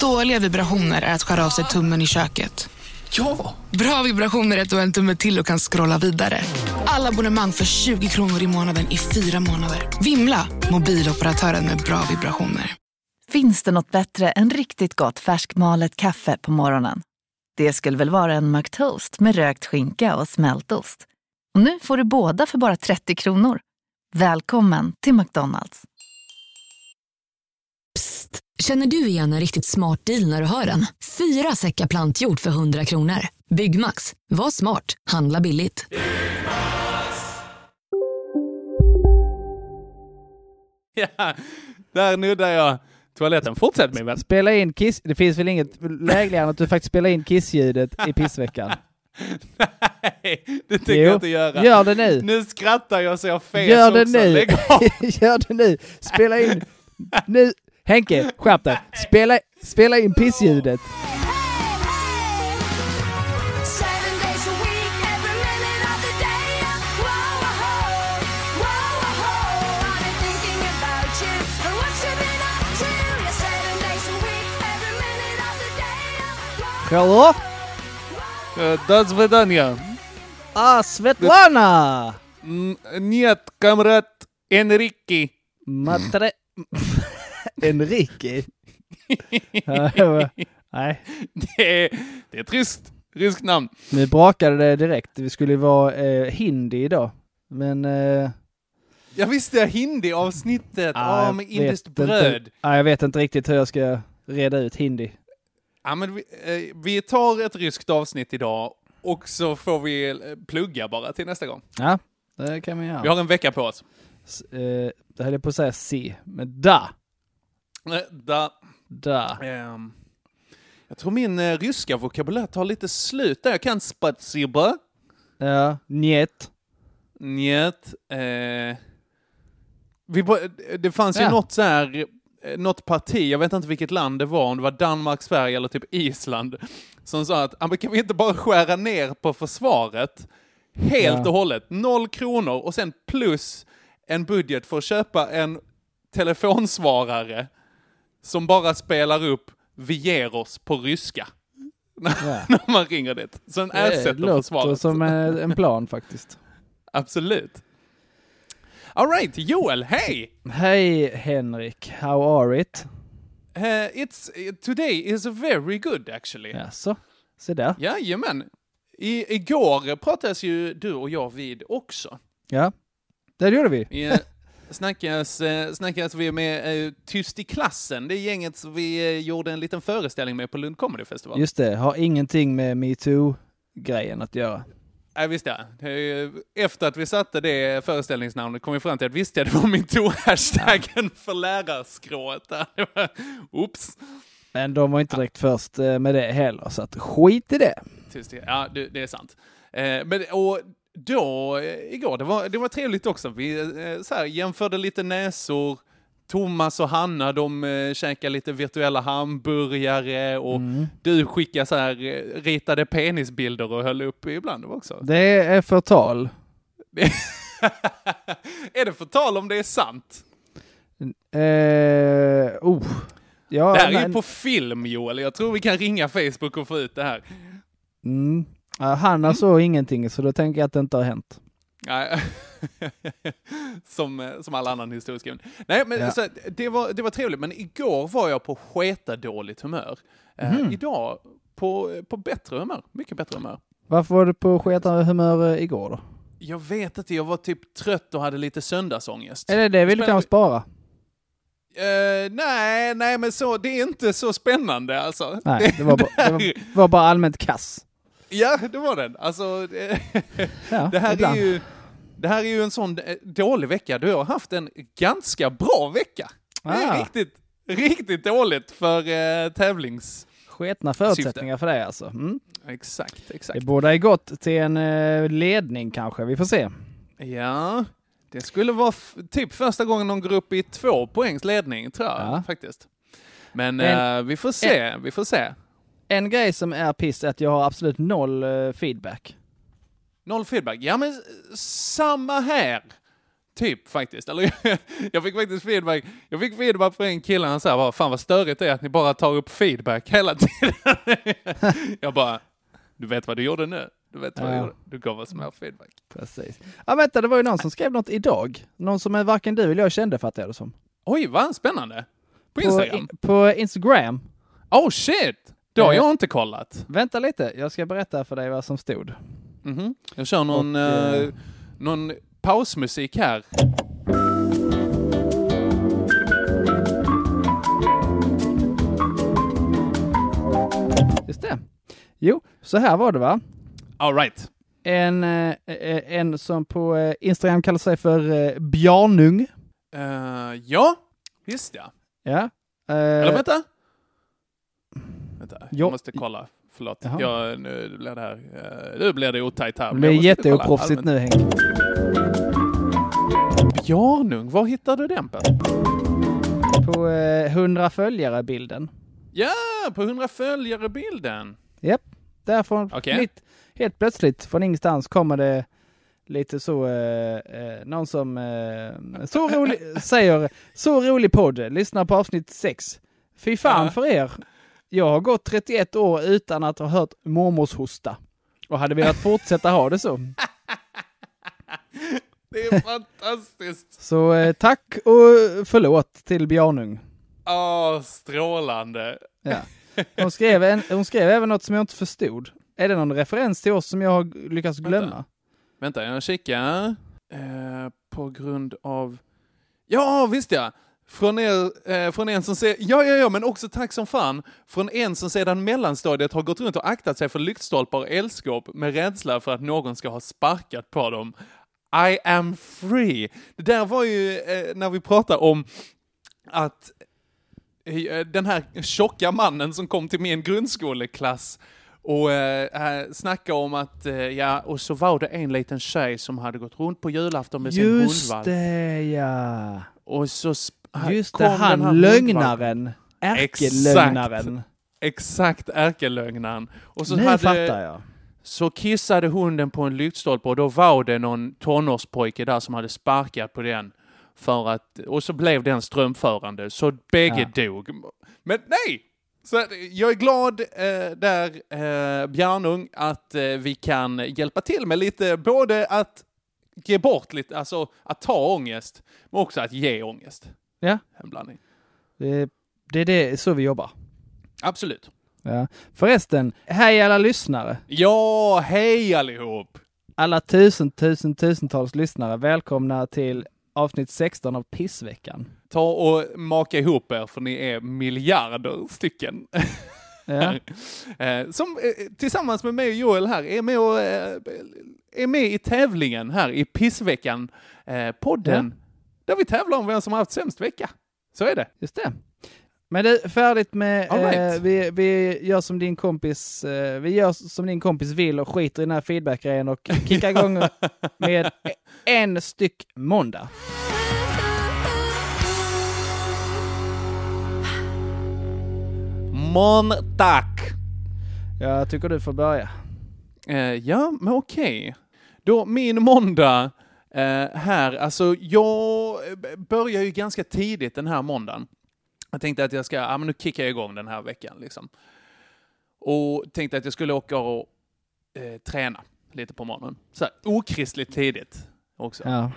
Dåliga vibrationer är att skära av sig tummen i köket. Ja! Bra vibrationer är att du har en tumme till och kan scrolla vidare. Alla abonnemang för 20 kronor i månaden i fyra månader. Vimla! Mobiloperatören med bra vibrationer. Finns det något bättre än riktigt gott färskmalet kaffe på morgonen? Det skulle väl vara en McToast med rökt skinka och smältost. Och nu får du båda för bara 30 kronor. Välkommen till McDonalds. Känner du igen en riktigt smart deal när du hör den? Fyra säckar plantjord för 100 kronor. Byggmax. Var smart. Handla billigt. Ja, där nuddar jag toaletten. Fortsätt min vän. Spela in kiss... Det finns väl inget lägligare än att du faktiskt spelar in kissljudet i pissveckan? Nej, det tänker Jo, jag inte göra. Gör det nu! Nu skrattar jag så jag fes Gör det också. nu! Lägg av. Gör det nu! Spela in... Nu! Henke, skärp dig! Spela, spela in pissljudet! Seven days a week, every minute of the day. Whoa, whoa, whoa, whoa. I've been thinking about you and what you've been up to. Yeah, seven days a week, every minute of the day. Hallå? Eh, До свидания. Ah, Svetlana! Н- Нет, kamrat Enrique. Matre... Enrique? Nej, Det är, det är ett ryskt, ryskt namn. nu brakade det direkt. Vi skulle vara eh, hindi idag. Men... Eh, Jag visste hindi-avsnittet ah, om jag indiskt bröd. Inte, ah, jag vet inte riktigt hur jag ska reda ut hindi. Ja, men vi, eh, vi tar ett ryskt avsnitt idag och så får vi eh, plugga bara till nästa gång. Ja, det kan vi göra. Vi har en vecka på oss. S- Eh, det höll jag på att säga si, men da. Da, Da. ehm, jag tror min eh, ryska vokabulär tar lite slut där. Jag kan spatsiba, Ja, njet. njet, eh, vi, det fanns ju Ja. något så här, eh, något parti, jag vet inte vilket land det var, om det var Danmark, Sverige eller typ Island, som sa att, "Ja, men kan vi inte bara skära ner på försvaret helt Ja. och hållet, noll kronor och sen plus en budget för att köpa en telefonsvarare som bara spelar upp vi ger oss på ryska. Ja. När man ringer det. Så den Det ersätter låter försvaret. som eh, en plan faktiskt. Absolut. Alright, Joel, hej! Hej Henrik, how are it? Uh, it's, uh, today is very good actually. Jaså, se där. Jajamän. I, igår pratades ju du och jag vid också. Ja, det gjorde vi. Eh, snackas, eh, snackas vi med eh, Tyst i klassen, det gänget som vi eh, gjorde en liten föreställning med på Lund Comedy Festival. Just det, har ingenting med metoo-grejen att göra. Nej, visst ja. Efter att vi satte det föreställningsnamnet kom vi fram till att visst ja, det var min hashtaggen för lärarskrået där. Oops. Men de var inte direkt först eh, med det heller, så att skit i det. Tyst, ja, det, är sant. Men, och då, eh, igår, det var, det var trevligt också. Vi eh, så här, jämförde lite näsor. Thomas och Hanna, de eh, käkade lite virtuella hamburgare och du skickade så här, ritade penisbilder och höll upp ibland också. Det är förtal. är det förtal om det är sant? Eh, oh. Ja, det här är men- ju på film Joel, jag tror vi kan ringa Facebook och få ut det här. Mm. Ja, Hanna såg ingenting, så då tänker jag att det inte har hänt. Nej. som, eh, som alla annan historieskrivning. Nej, men Ja. så, det, var, det var trevligt, men igår var jag på sketa dåligt humör. Eh, Mhm. idag på, på bättre humör, mycket bättre humör. Varför var du på sketande humör eh, igår då? Jag vet inte, jag var typ trött och hade lite söndagsångest. Är det det vill du kanske spara? Eh, nej, nej, men så, det är inte så spännande alltså. Nej, det var, bara, det var, var bara allmänt kass. Ja, det var den. Alltså, det, Ja, det, här ibland. är ju, det här är ju en sån eh, dålig vecka. Du har haft en ganska bra vecka. Det är Ah. riktigt, riktigt dåligt för eh, tävlings... Sketna förutsättningar för det alltså. Mm. Exakt, Det exakt. borde ha gått till en eh, ledning kanske, vi får se. Ja, det skulle vara typ första gången någon går upp i två poängs ledning, tror jag Ja. faktiskt. Men En- eh, vi får se, vi får se. En grej som är piss är att jag har absolut noll eh, feedback. Noll feedback. Ja, men samma här. Typ faktiskt. Eller jag fick faktiskt feedback. Jag fick feedback från en kille, han sa bara, fan vad störigt det är att ni bara tar upp feedback hela tiden. jag bara, du vet vad du gjorde nu? Du vet vad du Ja. gjorde? Du gav oss mer feedback. Precis. Ja vänta, det var ju någon som skrev något idag. Någon som är varken du eller jag kände fattar jag det som. Oj, vad spännande. På På, Instagram? i- på Instagram. Oh shit! Har Eh. jag inte kollat. Vänta lite, jag ska berätta för dig vad som stod. Mhm. Jag kör någon, Och, eh, eh, någon pausmusik här. Just det. Jo, så här var det va. All right. En, eh, en som på Instagram kallar sig för Bjarnung. Eh, ja, just ja. Ja. Eh, Eller vänta. Vänta, Jo. jag måste kolla. Förlåt. Jaha. Jag, nu blir det här, eh, nu blir det otajt här. det blir jätteoproffsigt nu Henk. Bjarnung, var hittar du den på? På eh, 100 följare-bilden. Ja, på 100 följare-bilden. Därifrån, Okej. mitt, helt plötsligt från ingenstans kommer det lite så, eh, eh, någon som eh, så rolig, säger så rolig podd, lyssna på avsnitt 6. Fy fan Ja. för er. Jag har gått 31 år utan att ha hört mormors hosta och hade velat fortsätta ha det så. Det är fantastiskt. Så eh, tack och förlåt till Bjarnung. Åh, strålande. Ja. Hon, skrev en, hon skrev även något som jag inte förstod. Är det någon referens till oss som jag har lyckats glömma? Vänta, jag kikar. Eh, på grund av... Ja, visst ja! Från, er, eh, från en som ser... Ja, ja, ja, men också tack som fan. Från en som sedan mellanstadiet har gått runt och aktat sig för lyktstolpar och elskåp med rädsla för att någon ska ha sparkat på dem. I am free. Det där var ju eh, när vi pratade om att eh, den här tjocka mannen som kom till min grundskoleklass och eh, äh, snackade om att, eh, ja, och så var det en liten tjej som hade gått runt på julafton med sin Just hundvalp. det ja! Och så Just det, han hundvalpen. lögnaren. Ärkelögnaren. Exakt, ärkelögnaren. Och så, Nu hade, fattar jag. så kissade hunden på en lyktstolpe och då var det någon tonårspojke där som hade sparkat på den. För att, och så blev den strömförande, så bägge dog. Men nej! Så jag är glad eh, där, eh, Bjärnung, att eh, vi kan hjälpa till med lite, både att ge bort lite, alltså att ta ångest, men också att ge ångest. Ja. En blandning. Det, det är det, så vi jobbar. Absolut. Ja. Förresten, hej alla lyssnare. Ja, hej allihop! Alla tusen, tusen, tusentals lyssnare. Välkomna till avsnitt 16 av Pissveckan. Ta och maka ihop er för ni är miljarder stycken. Ja. Eh, Som eh, tillsammans med mig och Joel här är med, och, eh, är med i tävlingen här i Pissveckan, eh, podden, där vi tävlar om vem som har haft sämst vecka. Så är det. Just det. Men det är färdigt med, All right. eh, vi, vi gör som din kompis, eh, vi gör som din kompis vill och skiter i den här feedback-grejen och kickar igång med en styck måndag. Måndag! Jag tycker du får börja. Eh, ja, men okej. Då, min måndag eh, här, alltså jag börjar ju ganska tidigt den här måndagen. Jag tänkte att jag ska, ja men nu kickar jag igång den här veckan liksom. Och tänkte att jag skulle åka och eh, träna lite på morgonen. Så här, okristligt tidigt också. Ja.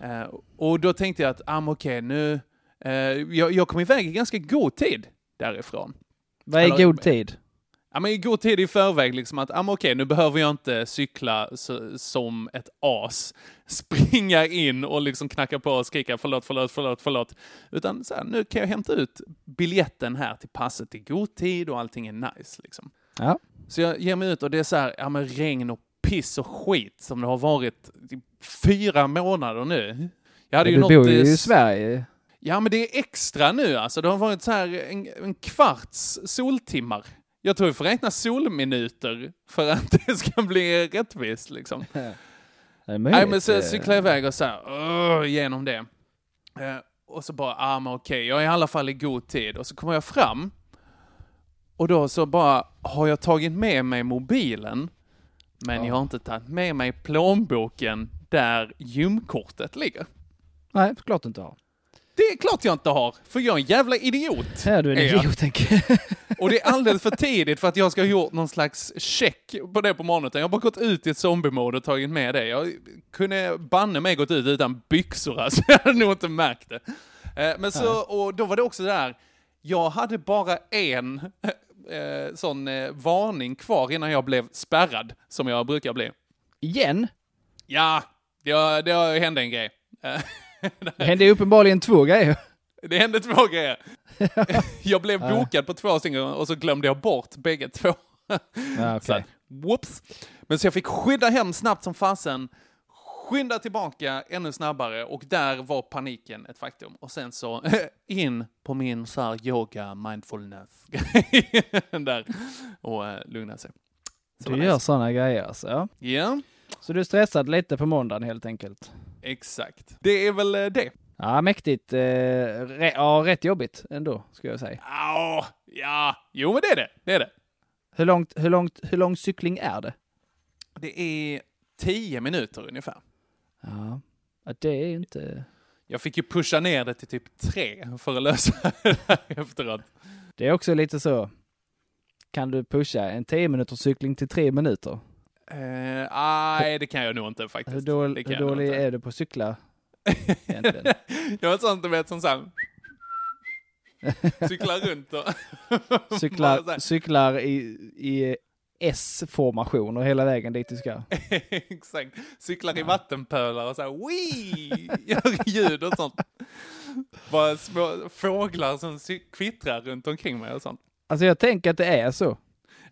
Eh, och då tänkte jag att, ah, okej, nu, eh, jag, jag kom iväg i ganska god tid därifrån. Vad är Eller- god tid? Ja, men i god tid i förväg, liksom att ah, men okej, nu behöver jag inte cykla så, som ett as, springa in och liksom knacka på och skrika förlåt, förlåt, förlåt, förlåt. Utan så här, nu kan jag hämta ut biljetten här till passet i god tid och allting är nice. Liksom. Ja. Så jag ger mig ut och det är så här, ja men regn och piss och skit som det har varit i fyra månader nu. Jag hade ju du något, bor ju i Sverige. Ja, men det är extra nu alltså. Det har varit så här en, en kvarts soltimmar. Jag tror vi får räkna solminuter för att det ska bli rättvist liksom. Nej, men så eh, cyklar jag iväg och så här, "Åh", genom det. Eh, och så bara, ah men okej, jag är i alla fall i god tid. Och så kommer jag fram. Och då så bara, har jag tagit med mig mobilen, men jag har inte tagit med mig plånboken där gymkortet ligger. Nej, såklart inte har. Det är klart jag inte har, för jag är en jävla idiot. Ja, du är en idiot, tänker. Och det är alldeles för tidigt för att jag ska ha gjort någon slags check på det på morgonen. Jag har bara gått ut i ett zombie-mode och tagit med det. Jag kunde banne mig gått ut utan byxor alltså. Jag hade nog inte märkt det. Eh, Men så, och då var det också det där, jag hade bara en eh, sån eh, varning kvar innan jag blev spärrad, som jag brukar bli. Igen? Ja, det, det hände en grej. Eh, Det hände uppenbarligen två grejer. Det hände två grejer. Jag blev bokad på två stycken och så glömde jag bort bägge två. Ja, Så okej. att, whoops. Men så jag fick skynda hem snabbt som fasen, skynda tillbaka ännu snabbare och där var paniken ett faktum. Och sen så in på min så här yoga mindfulness där och uh, lugna sig. Så Du gör nice. sådana grejer alltså. Ja. Ja, Så du är stressad lite på måndagen helt enkelt. Exakt. Det är väl eh, det. Ja, mäktigt. Eh, re- ja, rätt jobbigt ändå, skulle jag säga. Ja, ja, jo men det är det. Det är det. Hur långt, hur långt, hur lång cykling är det? Det är tio minuter ungefär. Ja, ja det är ju inte... Jag fick ju pusha ner det till typ tre för att lösa det här efteråt. Det är också lite så. Kan du pusha en 10 minuters cykling till tre minuter? Eh, nej, det kan jag nog inte faktiskt. Hur, dål, hur dålig är du på att cykla? Jag var sånt du vet som såhär... Cyklar runt och... Så Cyklar, här. cyklar i, i S-formation och hela vägen dit du ska. Exakt. Cyklar i vattenpölar och såhär wii Gör ljud och sånt. Bara små fåglar som kvittrar runt omkring mig och sånt. Alltså jag tänker att det är så.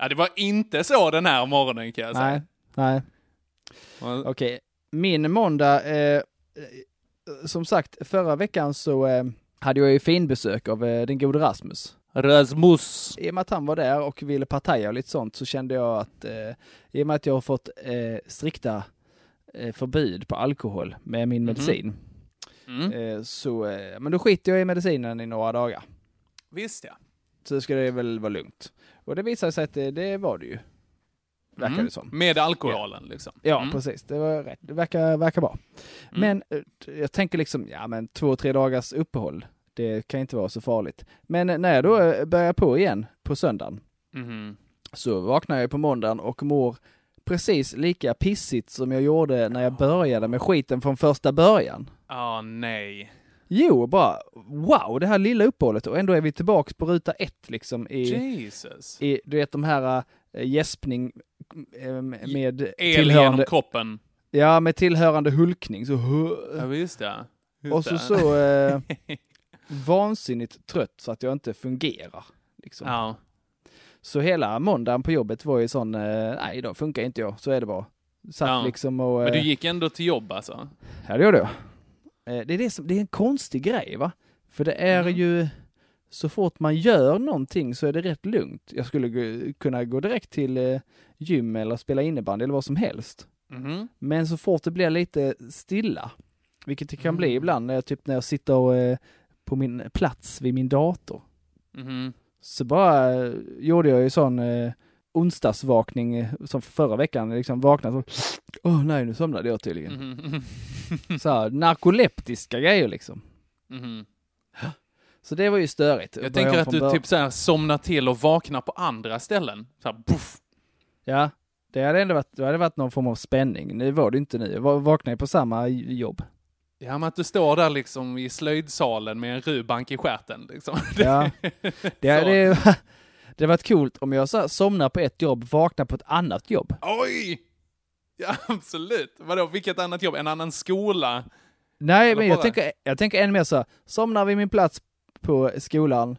Ja, det var inte så den här morgonen kan jag säga. Nej, nej. Okej, min måndag, eh, eh, som sagt, förra veckan så eh, hade jag ju finbesök av eh, den gode Rasmus. Rasmus. I och med att han var där och ville partaja och lite sånt så kände jag att eh, i och med att jag har fått eh, strikta eh, förbud på alkohol med min Mhm. medicin Mm. eh, så, eh, men då skiter jag i medicinen i några dagar. Visst ja. Så ska det väl vara lugnt. Och det visade sig att det, det var det ju. Verkar Mm. det som. Med alkoholen liksom. Ja, Mm. precis. Det var rätt. Det verkar, verkar bra. Mm. Men eh, jag tänker liksom, ja men två, tre dagars uppehåll, det kan inte vara så farligt. Men när jag då eh, börjar på igen på söndagen, Mhm. så vaknar jag på måndagen och mår precis lika pissigt som jag gjorde när jag började med skiten från första början. Ah, nej. Jo, bara wow, det här lilla uppehållet och ändå är vi tillbaks på ruta ett liksom i, Jesus. i du vet de här äh, gäspning eh, med El tillhörande, kroppen. ja med tillhörande hulkning så Ja, visst. Just och så så eh, vansinnigt trött så att jag inte fungerar. Liksom. ja. Så hela måndagen på jobbet var ju sån, nej idag funkar inte jag, så är det bara. Satt Ja. liksom och... Men du gick ändå till jobb alltså? Ja det gjorde jag. Eh, Det är, det, som, det är en konstig grej va? För det är Mhm. ju, så fort man gör någonting så är det rätt lugnt. Jag skulle kunna gå direkt till eh, gym eller spela innebandy eller vad som helst. Mhm. Men så fort det blir lite stilla, vilket det kan bli Mm. ibland, när jag, typ när jag sitter eh, på min plats vid min dator, Mhm. så bara gjorde jag ju sån onsdagsvakning eh, som förra veckan, liksom vaknade så, åh nej nu somnade jag tydligen. Mhm. Så här, narkoleptiska grejer liksom. Mhm. Så det var ju störigt. Jag tänker att du bör- typ så här somnar till och vaknar på andra ställen. Så här, puff. Ja, det hade ändå varit, det hade varit någon form av spänning. Nu var det inte nu. Jag va- vaknade på samma jobb. Ja, men att du står där liksom i slöjdsalen med en rubank i stjärten liksom. Ja, det, det, det hade varit coolt om jag så här, somnar på ett jobb, vaknar på ett annat jobb. Oj! Ja, absolut. Vadå, vilket annat jobb? En annan skola? Nej, Eller men jag bara- tänker, jag tänker än mer så här, somnar vid min plats på skolan,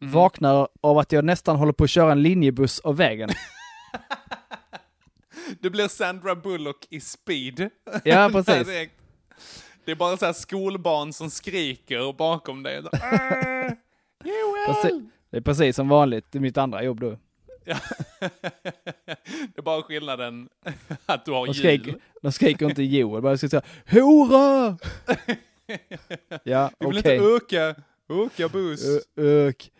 Mhm. vaknar av att jag nästan håller på att köra en linjebuss av vägen. Du blir Sandra Bullock i Speed. Ja, precis. Det är bara så här skolbarn som skriker bakom dig. Så, "Ah, Joel! Preci- Det är precis som vanligt i mitt andra jobb då. Ja. det är bara skillnaden att du har De hjul. skriker, de skriker inte Joel, bara ska säga HORA! Ja, Vi vill okej. inte öka, öka buss. Ö- Ök.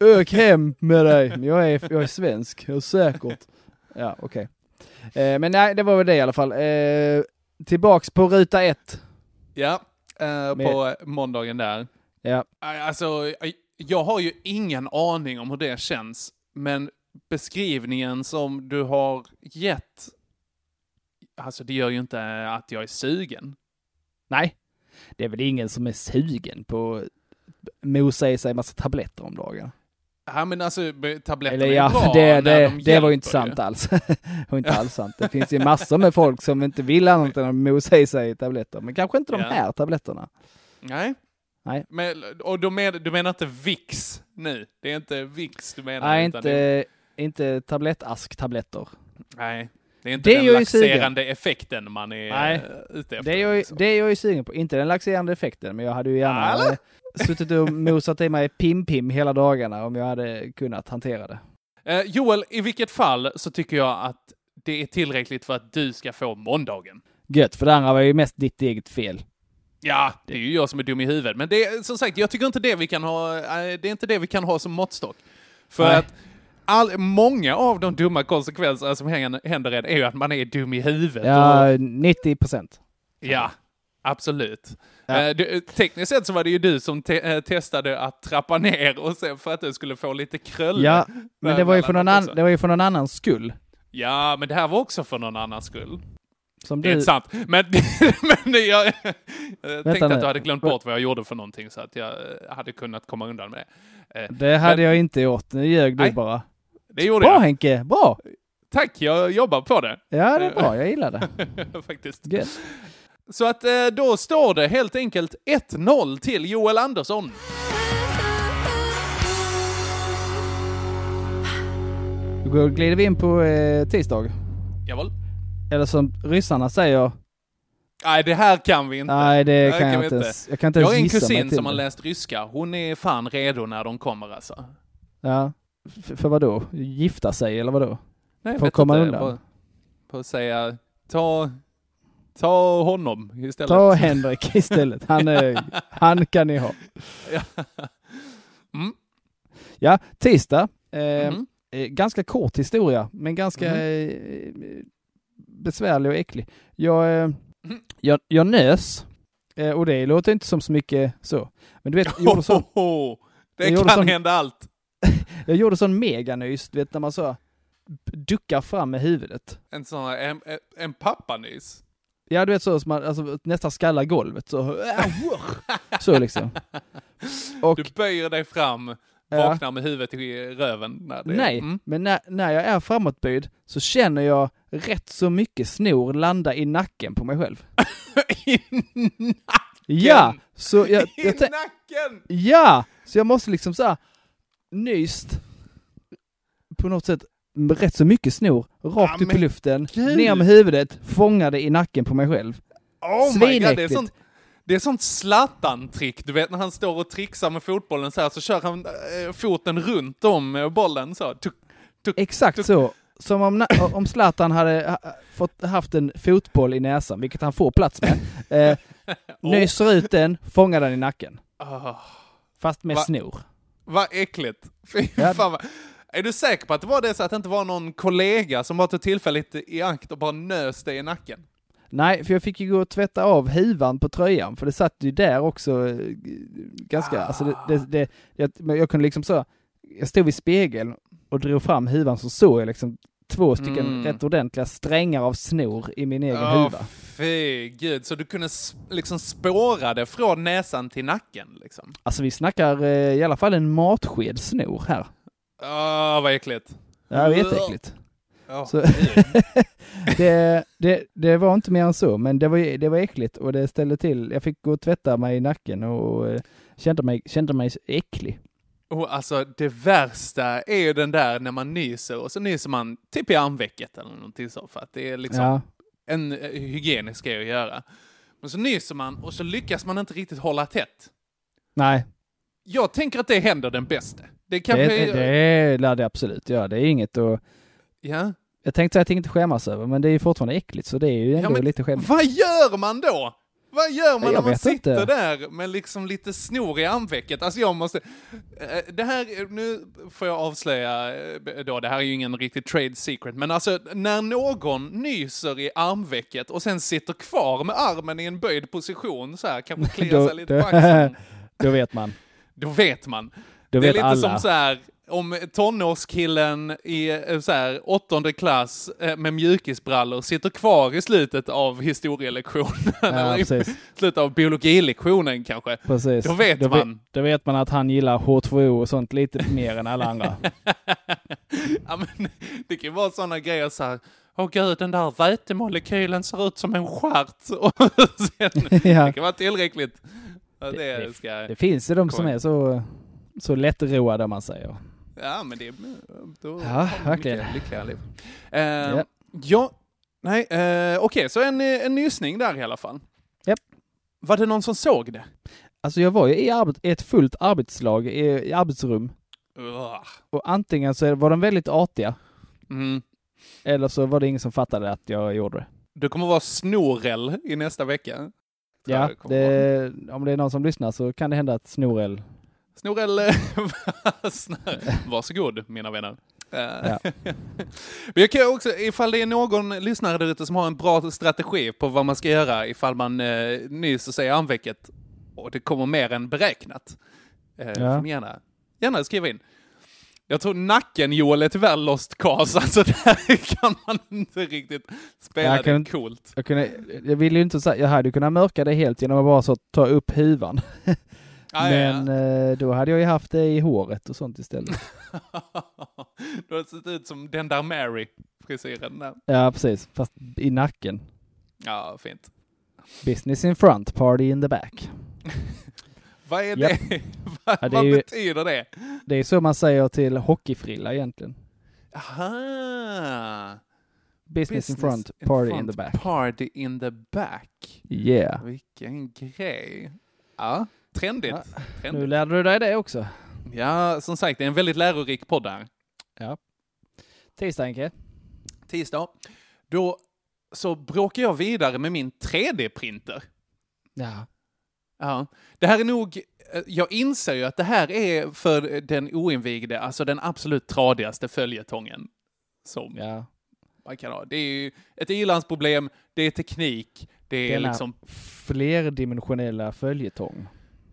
Ök hem med dig. Jag är, jag är svensk, jag är säkert. Ja, okej. Eh, men nej, det var väl det i alla fall. Eh, tillbaks på ruta ett. Ja. eh, på måndagen där. Ja. Alltså, jag har ju ingen aning om hur det känns, men beskrivningen som du har gett, alltså det gör ju inte att jag är sugen. Nej, det är väl ingen som är sugen på att mosa i sig massa tabletter om dagen. Ja men alltså, tabletterna Eller är ja, bra det, när det, de det var ju inte sant alls. det var inte alls sant. Det finns ju massor med folk som inte vill annat än att mosa i sig tabletter. Men kanske inte de Ja. här tabletterna. Nej. Nej. Men, och du menar, du menar inte Vicks nu? Det är inte Vicks du menar? Nej, utan det- inte, inte tablettasktabletter. Nej. Det är inte Det är den sugen. laxerande effekten man är Nej. ute efter. Det är, jag, liksom. det är jag ju sugen på. Inte den laxerande effekten, men jag hade ju gärna eh, suttit och mosat i mig pim-pim hela dagarna om jag hade kunnat hantera det. Eh, Joel, i vilket fall så tycker jag att det är tillräckligt för att du ska få måndagen. Gött, för det andra var ju mest ditt eget fel. Ja, det är ju jag som är dum i huvudet. Men det är som sagt, jag tycker inte det vi kan ha, eh, det är inte det vi kan ha som måttstock. För Nej. att all, många av de dumma konsekvenserna som händer, händer är ju att man är dum i huvudet. Och, Ja, 90 procent. ja absolut. Ja. Eh, du, tekniskt sett så var det ju du som te eh, testade att trappa ner och sen för att du skulle få lite krölle. Ja, men det var, ju för någon an, det var ju för någon annans skull. Ja, men det här var också för någon annans skull. Som Det är du, inte sant. Men, men jag, jag tänkte nu. att du hade glömt bort vad jag gjorde för någonting så att jag eh, hade kunnat komma undan med det. Eh, det hade men- jag inte gjort. Nu ljög du Nej. bara. Det gjorde Bra jag. Henke, bra! Tack, jag jobbar på det. Ja, det är bra. Jag gillar det. Faktiskt. Gött. Så att eh, då står det helt enkelt 1-0 till Joel Andersson. Då glider vi in på eh, tisdag. Jawohl. Eller som ryssarna säger, Nej, det här kan vi inte. nej det här kan jag vi inte ens, jag kan inte Jag har en kusin som har det. läst ryska. Hon är fan redo när de kommer alltså. Ja. F- för vad då? Gifta sig eller vad då? Nej, För att komma inte. undan. På att säga, ta, ta honom istället. Ta Henrik istället. Han, är, han kan ni ha. Ja. Mm. Ja, tisdag. Eh, eh, ganska kort historia, men ganska Mhm. Besvärlig och äcklig. Jag, eh, Mhm. jag, jag nös, eh, och det låter inte som så mycket så. Men du vet, jag gjorde, sån. Det kan sån- hända allt. jag gjorde sån meganys, du vet när man så duckar fram med huvudet. En sån här, en, en, pappanys. Ja, du vet så som man alltså, nästan skallar golvet så. Så liksom. Och Du böjer dig fram. Vaknar med huvudet i röven. När det, nej, Mm. men när, när jag är framåtböjd så känner jag rätt så mycket snor landa i nacken på mig själv. I nacken! Ja! Så jag, I jag tän- nacken! Ja! Så jag måste liksom såhär nyst på något sätt rätt så mycket snor, rakt Ja, upp i luften, gud. ner med huvudet, fångade i nacken på mig själv. Oh my god, det är Svinäckligt. sånt, det är sånt Zlatan-trick. Du vet när han står och trixar med fotbollen så här så kör han eh, foten runt om eh, bollen så. Tuk, Exakt så. Som om, om Zlatan hade ha, fått haft en fotboll i näsan, vilket han får plats med. Eh, nyser ut den, fångar den i nacken. Ah, Fast med Va? snor. vad äckligt. Fy Ja. fan vad... Är du säker på att det var det så att det inte var någon kollega som bara tog tillfället i akt och bara nös dig i nacken? Nej, för jag fick ju gå och tvätta av huvan på tröjan, för det satt ju där också eh, ganska, alltså det, det, det jag, jag kunde liksom så, jag stod vid spegeln och drog fram huvan så såg jag liksom två stycken Mm. rätt ordentliga strängar av snor i min egen Åh, huva. fy gud. Så du kunde liksom spåra det från näsan till nacken liksom? Alltså vi snackar eh, i alla fall en matsked snor här. Åh, vad äckligt. Ja, det var jätteäckligt. Så- det, det, det var inte mer än så, men det var, det var äckligt och det ställde till. Jag fick gå och tvätta mig i nacken och eh, kände mig, kände mig äcklig. Och alltså det värsta är ju den där när man nyser och så nyser man typ i armvecket eller någonting så för att det är liksom Ja, en eh, hygienisk grej att göra. Men så nyser man och så lyckas man inte riktigt hålla tätt. nej, Jag tänker att det händer den bästa. Det kan det, det, det lär det absolut göra. Det är inget att Ja. Jag tänkte säga att det inte skämmas över, men det är ju fortfarande äckligt så det är ju ändå Ja, men lite skämmigt. Vad gör man då? Vad gör man Jag när man vet sitter inte. där med liksom lite snor i armvecket? Alltså jag måste... eh, Det här, nu får jag avslöja eh, då, det här är ju ingen riktig trade secret, men alltså när någon nyser i armvecket och sen sitter kvar med armen i en böjd position så här, kanske kliar sig lite på axeln, Då vet man. då vet man. Då det är vet lite alla. som så här, om tonårskillen i eh, så här, åttonde klass eh, med mjukisbrallor sitter kvar i slutet av historielektionen, Ja, eller i slutet av biologilektionen kanske. Precis. Då vet då man. då vet man att han gillar H2O och sånt lite mer än alla andra. ja, men, det kan ju vara sådana grejer så här, åh gud, den där vätemolekylen ser ut som en stjärt. Ja. Det kan vara tillräckligt. Det, Det- ska, Det finns ju de som är så, så lättroade om man säger. Ja, men det... Då Ja, verkligen. mycket Lyckliga liv. Eh, Ja. ja. nej, eh, okej, så en, eh, en nysning där i alla fall. Japp. Var det någon som såg det? Alltså jag var ju i, arbet, i ett fullt arbetslag i, i arbetsrum Ugh. och antingen så var de väldigt artiga Mm. eller så var det ingen som fattade att jag gjorde det. Du kommer vara snorel i nästa vecka. Ja, det, om det är någon som lyssnar så kan det hända att Snorel... Snorel, eh, varsågod mina vänner. Eh, Ja. Men jag kan också, ifall det är någon lyssnare där ute som har en bra strategi på vad man ska göra ifall man eh, nyser sig i armvecket och det kommer mer än beräknat. Eh, Ja. gärna, gärna skriva in. Jag tror nacken Joel är tyvärr lost cause, alltså där kan man inte riktigt spela Jag det kan- coolt. Jag, kunde, jag ville ju inte säga, jag hade kunnat mörka det helt genom att bara så ta upp huvan. Ah, ja, ja. Men eh, då hade jag ju haft det i håret och sånt istället. du har sett ut som den där Mary, frisyren där. Ja, precis. Fast i nacken. Ja, fint. Business in front, party in the back. Vad är det? vad Ja, det vad ju- betyder det? Det är så man säger till hockeyfrilla egentligen. Aha. Business, in front, party in the back. Party in the back. Yeah. Vilken grej. Ja, trendigt. Ja, Nu trendigt. lärde du dig det också. Ja, som sagt, det är en väldigt lärorik podd här. Ja. Tisdag Henke. Tisdag. Då så bråkar jag vidare med min 3D-printer. Ja. Ja, det här är nog, eh, jag inser ju att det här är för den oinvigde, alltså den absolut tradigaste följetongen som Ja. man kan ha. Det är ju ett ilandsproblem, det är teknik, det är Denna liksom flerdimensionella följetong.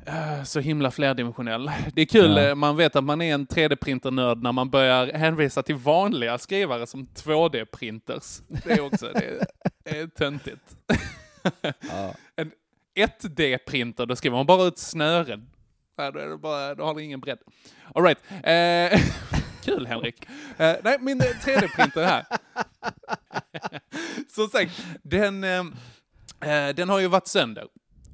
Eh, så himla flerdimensionell. Det är kul, Ja. eh, man vet att man är en 3D-printernörd när man börjar hänvisa till vanliga skrivare som 2D-printers. Det är också, det är töntigt. Ja. 1D-printer, då skriver man bara ut snören. Då, är bara, då har det ingen bredd. All right. Eh, kul Henrik. Eh, nej, min eh, 3D-printer här. Som sagt, den, eh, eh, den har ju varit sönder.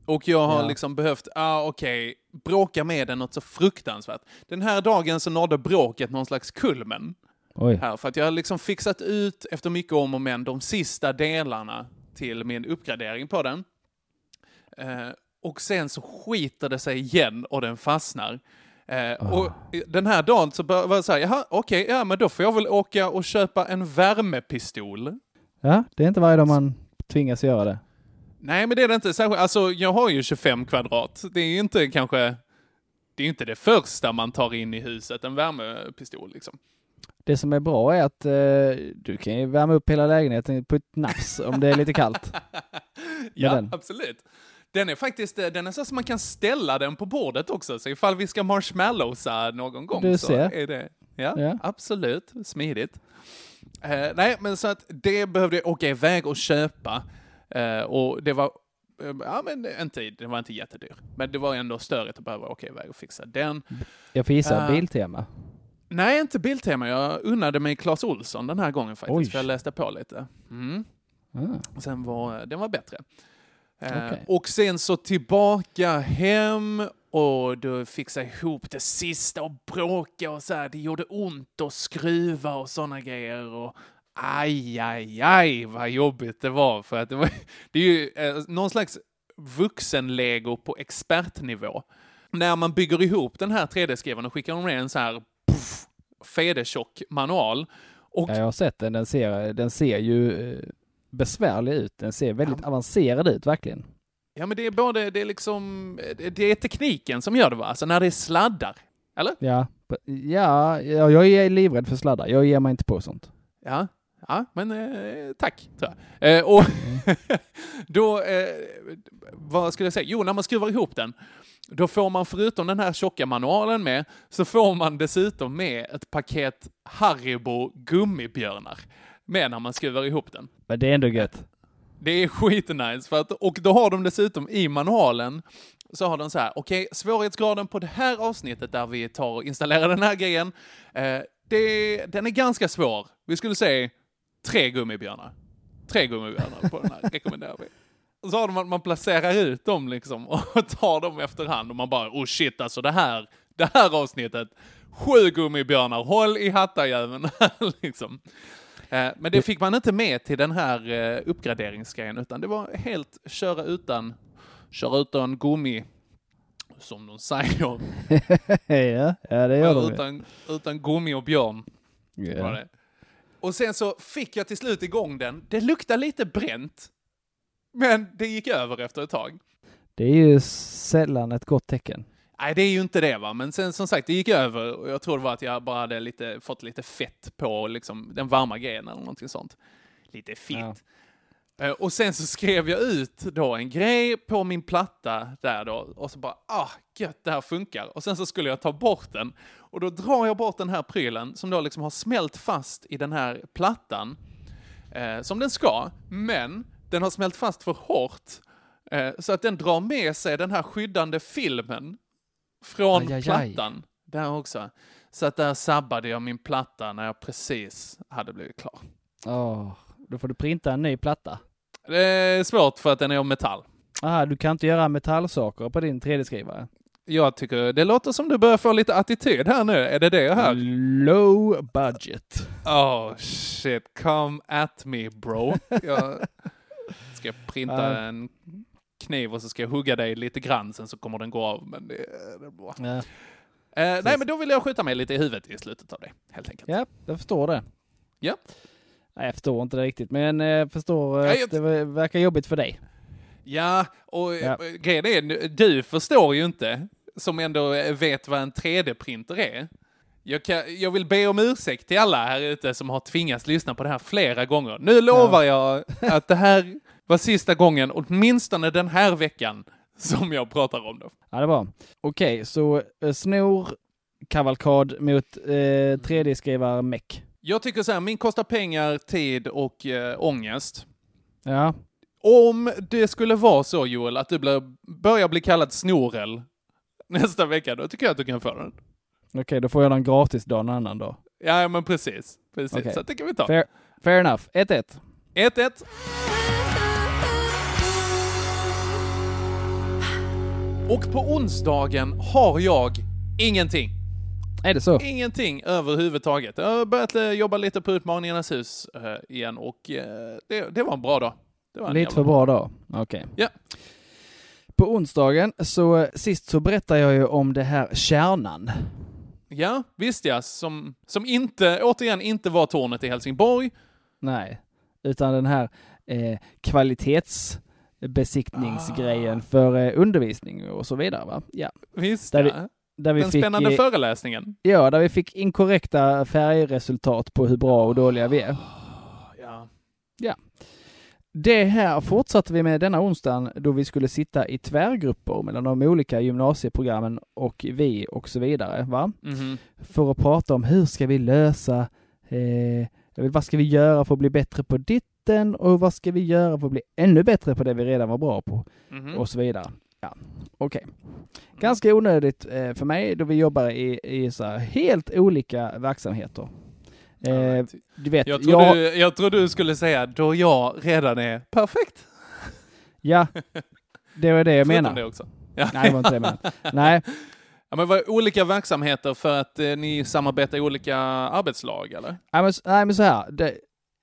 Och jag har Ja. liksom behövt, ah, okej, bråka med den något så fruktansvärt. Den här dagen så nådde bråket någon slags kulmen Oj. här, för att jag har liksom fixat ut, efter mycket om och men, de sista delarna till min uppgradering på den. Eh, och sen så skiter det sig igen och den fastnar. Eh, Och den här dagen så var jag säga, jaha, okej, ja men då får jag väl åka och köpa en värmepistol. Ja, det är inte varje dag man tvingas göra det. Nej, men det är det inte. Särskilt, alltså, jag har ju 25 kvadrat. Det är ju inte kanske, det är inte det första man tar in i huset, en värmepistol liksom. Det som är bra är att eh, du kan ju värma upp hela lägenheten på ett nafs om det är lite kallt. ja, den. absolut. Den är faktiskt, eh, den är så att man kan ställa den på bordet också, så ifall vi ska marshmallowsa någon gång Du så ser. är det, ja, Ja. absolut, smidigt. Eh, nej, men så att det behövde jag åka iväg och köpa, Eh, och det var, eh, ja men inte, det var inte jättedyr, men det var ändå störigt att behöva åka iväg och fixa den. Jag får gissa Ah. Biltema. Nej, inte Biltema. Jag unnade mig Clas Olsson den här gången faktiskt, Oj. för jag läste på lite. Mm. Ah. Sen var den var bättre. Eh, Okej. Och sen så tillbaka hem och då fixa ihop det sista och bråka och så här. Det gjorde ont att skruva och sådana grejer. Och aj, aj, aj vad jobbigt det var. För att det, var, det är ju eh, någon slags vuxenlego på expertnivå. När man bygger ihop den här 3D-skrivaren och skickar med en så här puff, federtjock manual. Och Ja, jag har sett den. Den ser, den ser ju eh, besvärlig ut. Den ser väldigt avancerad ut, verkligen. Ja, men det är både, det är liksom, det är tekniken som gör det va? Alltså när det är sladdar. Eller? Ja, ja, ja, jag är livrädd för sladdar. Jag ger mig inte på sånt. Ja, ja men eh, tack, tror jag. Eh, och då, eh, vad skulle jag säga? Jo, när man skruvar ihop den, då får man förutom den här tjocka manualen med, så får man dessutom med ett paket Haribo gummibjörnar med när man skruvar ihop den. Men det är ändå gött. Det är skitnice, för att, och då har de dessutom i manualen så har de så här, okej, svårighetsgraden på det här avsnittet där vi tar och installerar den här grejen, eh, det, den är ganska svår. Vi skulle säga tre gummibjörnar. Tre gummibjörnar på den här rekommenderar vi. Och så har de att man placerar ut dem liksom och tar dem efterhand och man bara, oh shit alltså det här, det här avsnittet, sju gummibjörnar, håll i hattajäveln liksom. Eh, Men det fick man inte med till den här eh, uppgraderingsgrejen, utan det var helt köra utan, köra utan gummi, som de säger. ja, ja, det gör de utan, utan gummi och björn. Var Ja. det. Och sen så fick jag till slut igång den. Det luktade lite bränt, men det gick över efter ett tag. Det är ju sällan ett gott tecken. Nej, det är ju inte det va, men sen som sagt, det gick över och jag tror det var att jag bara hade lite, fått lite fett på liksom, den varma grejen eller någonting sånt. Lite fitt. Ja. Eh, Och sen så skrev jag ut då en grej på min platta där då och så bara, ah, gött, det här funkar. Och sen så skulle jag ta bort den och då drar jag bort den här prylen som då liksom har smält fast i den här plattan eh, som den ska, men den har smält fast för hårt eh, så att den drar med sig den här skyddande filmen från Aj, aj, aj. plattan. Där också. Så att där sabbade jag min platta när jag precis hade blivit klar. Åh, då får du printa en ny platta. Det är svårt för att den är av metall. Ah, du kan inte göra metallsaker på din 3D-skrivare. Jag tycker det låter som du börjar få lite attityd här nu. Är det det jag hör? Low budget. Oh shit, come at me bro. Jag ska printa Ja. en kniv och så ska jag hugga dig lite grann, sen så kommer den gå av. Men det, det är bra. Ja, Eh, nej, men då vill jag skjuta mig lite i huvudet i slutet av det, helt enkelt. ja jag förstår det. Ja. Nej, jag förstår inte det riktigt, men jag förstår eh, Nej, att det verkar jobbigt för dig. Ja, och Ja. ja. grejen är, du förstår ju inte, som ändå vet vad en 3D-printer är. Jag, kan, jag vill be om ursäkt till alla här ute som har tvingats lyssna på det här flera gånger. Nu lovar jag att det här var sista gången, åtminstone den här veckan, som jag pratar om det. Ja, det var. Okej, så eh, snor, kavalkad mot eh, 3D-skrivar meck. Jag tycker så här, min kostar pengar, tid och eh, ångest. Ja, Om det skulle vara så Joel, att du blir, börjar bli kallad snorel nästa vecka, då tycker jag att du kan få den. okej, då får jag den gratis dagen en annan dag. Ja, men precis. Precis, Okej. så det kan vi ta. Fair, fair enough. 1-1. 1-1. Och på onsdagen har jag ingenting. Är det så? Ingenting överhuvudtaget. Jag har börjat eh, jobba lite på Utmaningarnas hus eh, igen och eh, det, det var en bra dag. En Lite för bra dag. Okej. Ja. På onsdagen, så sist så berättade jag ju om det här kärnan. Ja, visst ja. Som, som inte, återigen, inte var tornet i Helsingborg. Nej, utan den här eh, kvalitetsbesiktningsgrejen för eh, undervisning och så vidare. Va? Ja, Visst Där vi-. Där vi Den fick, spännande föreläsningen. ja, där vi fick inkorrekta färgresultat på hur bra och dåliga vi är. Ja. Det här fortsatte vi med denna onsdagen då vi skulle sitta i tvärgrupper mellan de olika gymnasieprogrammen och vi och så vidare. Va? Mhm. För att prata om hur ska vi lösa, eh, vad ska vi göra för att bli bättre på ditten och vad ska vi göra för att bli ännu bättre på det vi redan var bra på Mhm. och så vidare. Ja, okej. Ganska onödigt eh, för mig då vi jobbar i, i så helt olika verksamheter. Eh, du vet, Jag tror, jag, du, jag tror du skulle säga då jag redan är perfekt. ja, det var det jag. Det också. Ja. Nej, det var inte det jag menade. Nej, Ja, men vad är olika verksamheter för att eh, ni samarbetar i olika arbetslag, eller? Nej men, nej, men så här. Det,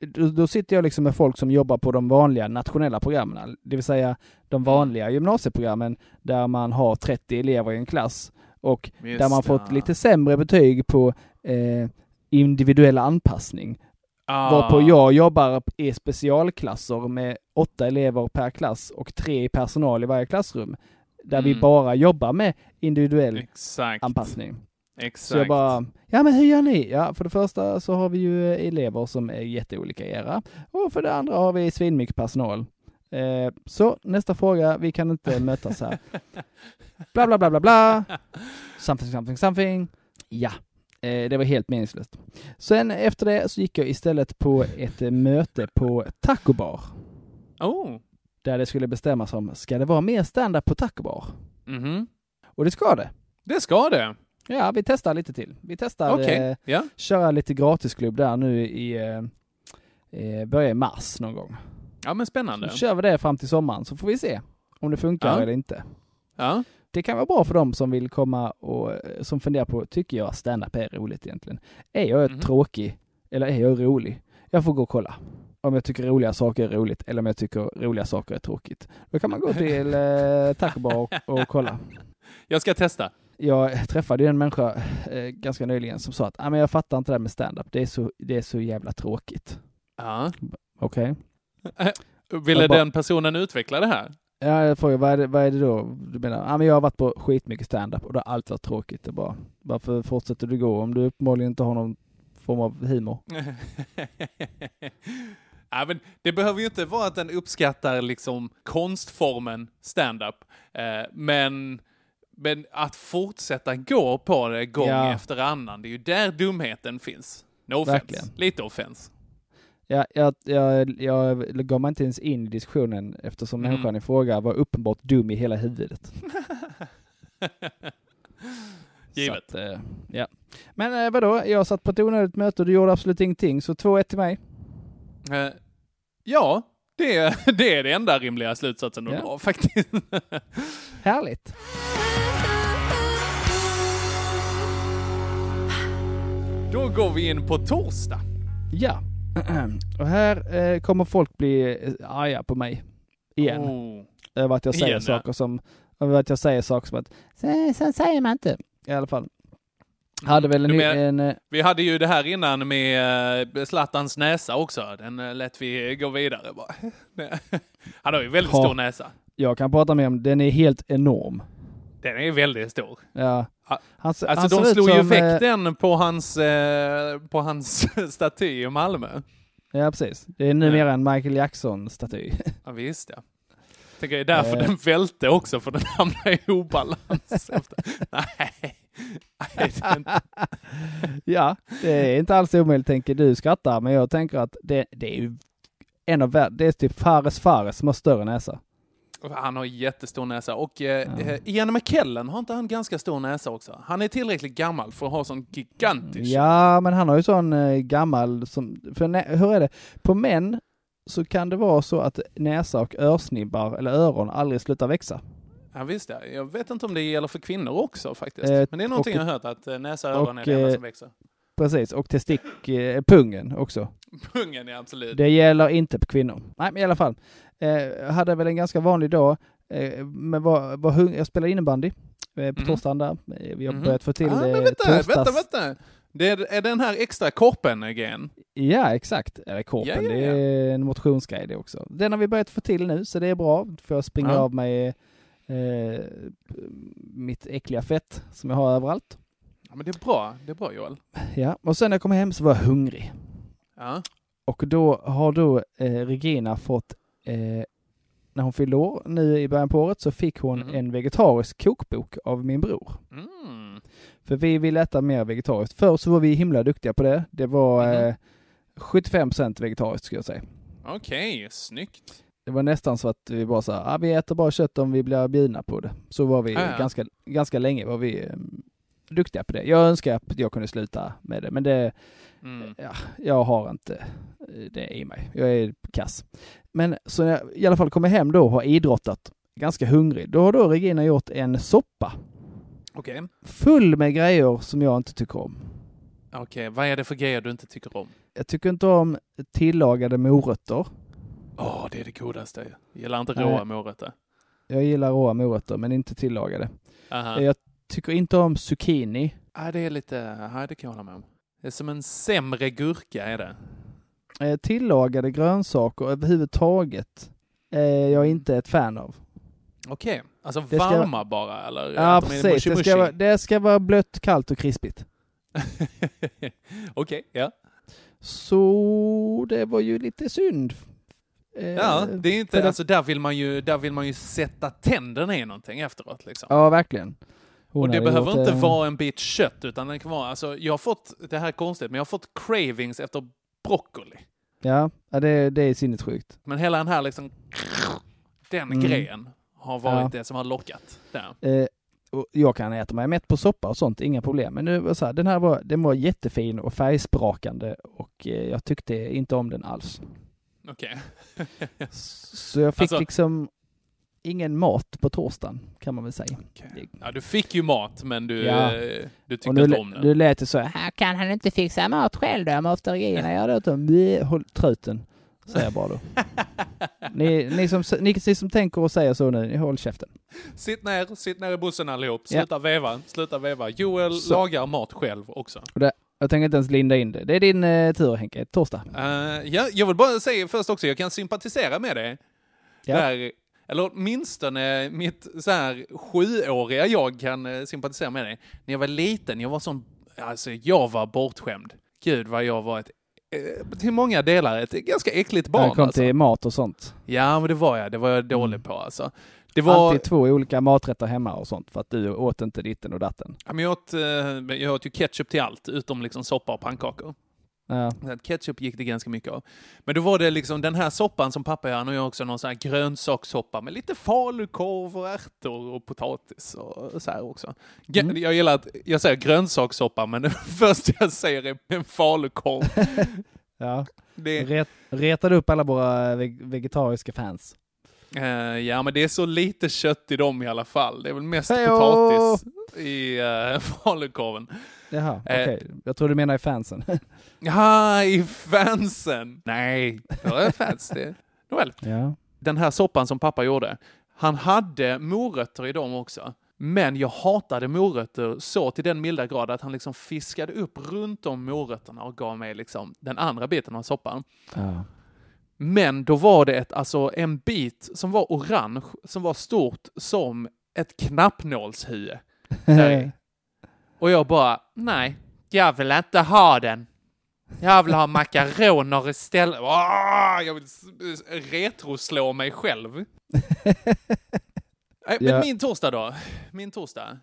då, då sitter jag liksom med folk som jobbar på de vanliga nationella programmen, det vill säga de vanliga gymnasieprogrammen där man har 30 elever i en klass och Just där man fått lite sämre betyg på eh, individuell anpassning. Ah. Varpå jag jobbar i specialklasser med åtta elever per klass och tre i personal i varje klassrum. Där vi Mm. bara jobbar med individuell Exakt. anpassning. Exakt. Så jag bara, ja men hur gör ni? Ja, för det första så har vi ju elever som är jätteolika era och för det andra har vi svinmycket personal. Eh, så nästa fråga, vi kan inte mötas här. Bla bla bla bla bla. Something, something, something. Ja, eh, det var helt meningslöst. Sen efter det så gick jag istället på ett eh, möte på Taco Bar. Oh. Där det skulle bestämmas om, ska det vara mer standup på Taco Bar? Mhm. Och det ska det. Det ska det. Ja, vi testar lite till. Vi testar Okej. eh, Ja. köra lite gratisklubb där nu i eh, börjar i mars någon gång. ja, men spännande. Så kör vi det fram till sommaren så får vi se om det funkar Ja. eller inte. Ja. Det kan vara bra för dem som vill komma och eh, som funderar på, tycker jag stand-up är roligt egentligen? Är jag Mhm. tråkig eller är jag rolig? Jag får gå och kolla om jag tycker roliga saker är roligt eller om jag tycker roliga saker är tråkigt. Då kan man gå till eh, Taco Bar och, och kolla. Jag ska testa. Jag träffade ju en människa eh, ganska nyligen som sa att ah, men jag fattar inte det här med stand-up. Det är så, det är så jävla tråkigt. Ja. Okej. Ville Jag bara- den personen utveckla det här? Ja, jag frågar, vad är, det, vad är det då du menar? Ja, men jag har varit på skitmycket stand-up och det har alltid varit tråkigt. Det bara, varför fortsätter du gå om du uppenbarligen inte har någon form av humor? ja, men det behöver ju inte vara att den uppskattar liksom konstformen stand-up. Eh, men, men att fortsätta gå på det gång Ja. efter annan, det är ju där dumheten finns. No offense. Verkligen. Lite offense. Ja, jag, jag, jag gav mig inte ens in i diskussionen eftersom Mm. människan i fråga var uppenbart dum i hela huvudet. Givet. Så att, eh, ja. Men eh, vadå, jag satt på ett onödigt möte och du gjorde absolut ingenting, så 2-1 till mig. Eh, ja, det, är- det är det enda rimliga slutsatsen att Ja. dra faktiskt. Härligt. Då går vi in på torsdag. Ja. Och här eh, kommer folk bli eh, arga på mig. Igen. Oh. Över att jag säger Igen, ja. saker som, över att jag säger saker som att, "Så- säger man inte. I alla fall. Hade väl en, men- en eh, Vi hade ju det här innan med eh, Zlatans näsa också. Den lät vi gå vidare bara. Han har ju väldigt Ja. stor näsa. jag kan prata med om, den är helt enorm. Den är väldigt stor. Ja. Han, Alltså han de slog ju som, eh, den på hans, eh, på hans staty i Malmö. Ja, precis. Det är numera en Michael Jackson-staty. Ja, visst ja. Tänker det är därför Eh. den välte också, för den hamnade i obalans. Nej. Nej, det ja, det är inte alls omöjligt tänker du skrattar, men jag tänker att det, det är ju en av vär- det är typ Fares Fares som har större näsa. Han har jättestor näsa. Och eh, Ja. eh, Ian McKellen, har inte han ganska stor näsa också? Han är tillräckligt gammal för att ha sån gigantisk. Ja, men han har ju sån eh, gammal som, för hur är det? På män så kan det vara så att näsa och örsnibbar eller öron aldrig slutar växa. Ja, visst ja. Jag vet inte om det gäller för kvinnor också faktiskt. Eh, Men det är någonting och- jag har hört, att eh, näsa och öron är det enda eh, som växer. Precis, och testick, eh, pungen också. Pungen är absolut. Det gäller inte på kvinnor. Nej, men i alla fall. Eh, jag hade väl en ganska vanlig dag. Eh, men var, var hung- jag spelade innebandy eh, på Mhm. torsdagen där. Eh, Vi har Mhm. börjat få till ah, men eh, vänta, torsdags... vänta, vänta. Det är, är den här extra korpen-grejen. Ja, exakt. Eller korpen, Ja, ja, det ja. är en motionsgrej det också. Den har vi börjat få till nu, så det är bra. Då får jag springa Ja. av mig eh, mitt äckliga fett som jag har överallt. Ja, men det är bra. Det är bra Joel. Ja, och sen när jag kom hem så var jag hungrig. Ja. Och då har då eh, Regina fått, eh, när hon fyllde år nu i början på året, så fick hon Mhm. en vegetarisk kokbok av min bror. Mm. För vi vill äta mer vegetariskt. Förr så var vi himla duktiga på det. Det var Mhm. eh, 75% vegetariskt skulle jag säga. Okej, snyggt. Det var nästan så att vi bara sa, ah, vi äter bara kött om vi blir bjudna på det. Så var vi Ja, ja. ganska, ganska länge var vi eh, duktiga på det. Jag önskar att jag kunde sluta med det, men det, Mm. ja, jag har inte eh, det i mig. Jag är kass. Men så när jag i alla fall kommer hem då och har idrottat, ganska hungrig, då har då Regina gjort en soppa Okej. full med grejer som jag inte tycker om. Okej, vad är det för grejer du inte tycker om? Jag tycker inte om tillagade morötter. Åh, det är det godaste. Jag gillar inte Nej. råa morötter. Jag gillar råa morötter, men inte tillagade. Aha. Jag tycker inte om zucchini. Ja, det är lite, ja, det kan jag hålla med om. Det är som en sämre gurka är det. Eh, tillagade grönsaker överhuvudtaget är jag inte ett fan av. Okej, alltså Det ska- varma bara eller? Ja, de är precis. Det mushy-mushy? ska, vara, det ska vara blött, kallt och krispigt. Okej, ja. Så det var ju lite synd. Eh, Ja, det är inte, det- alltså där vill man ju, där vill man ju sätta tänderna i någonting efteråt liksom. Ja, verkligen. Hon Och det behöver inte eh, vara en bit kött, utan det kan vara, alltså jag har fått, det här är konstigt, men jag har fått cravings efter broccoli. Ja, det, det är sinnessjukt. Men hela den här liksom, den Mm. grejen har varit Ja. det som har lockat. Där. Eh, jag kan äta mig mätt på soppa och sånt, inga problem. Men nu var så här, den här var, den var jättefin och färgsprakande och eh, jag tyckte inte om den alls. Okej. Så jag fick Alltså- liksom ingen mat på torsdagen, kan man väl säga. Ja, du fick ju mat, men du, Ja. du tyckte nu, inte om den. nu lät det så här, kan han inte fixa mat själv då? Måste regina göra det? Bleh, Håll truten, säger jag bara då. ni, ni, som, ni, ni som tänker och säger så nu, ni håll käften. Sitt ner, sitt ner i bussen allihop. Sluta veva, sluta veva. Joel Så. lagar mat själv också. Jag tänker inte ens linda in det. Det är din eh, tur Henke, torsdag. Eh, ja, jag vill bara säga först också, jag kan sympatisera med dig. Ja. Där, eller åtminstone mitt så här sjuåriga jag kan eh, sympatisera med dig. När jag var liten, jag var sån, alltså jag var bortskämd. Gud vad jag var ett, eh, till många delar ett ganska äckligt barn kom alltså. till mat och sånt. Ja, men det var jag. Det var jag dålig på alltså. Det var... Alltid två olika maträtter hemma och sånt för att du åt inte ditten och datten. Ja, men jag, åt, eh, jag åt ju ketchup till allt, utom liksom soppa och pannkakor. Ja. Ketchup gick det ganska mycket av. Men då var det liksom den här soppan som pappa gör, han gör också någon sån här grönsakssoppa med lite falukorv och ärtor och potatis och så här också. Mm. Jag gillar att jag säger grönsakssoppa, men det första jag säger är en falukorv. ja. Det, Ret, retade upp alla våra veg- vegetariska fans. Eh, ja, men det är så lite kött i dem i alla fall. Det är väl mest Hejo! potatis i uh, falukorven. Jaha, Eh. okej. Jag tror du menar i fansen. Ja, i fansen! Nej, det var fans det. Nåväl. ja. den här soppan som pappa gjorde, han hade morötter i dem också. Men jag hatade morötter så till den milda grad att han liksom fiskade upp runt om morötterna och gav mig liksom den andra biten av soppan. ja. Men då var det ett, alltså en bit som var orange, som var stort som ett knappnålshuvud. Nej. Och jag bara, nej, jag vill inte ha den. Jag vill ha makaroner istället. Åh, jag vill retroslå mig själv. Men Ja. min torsdag då? Min torsdag.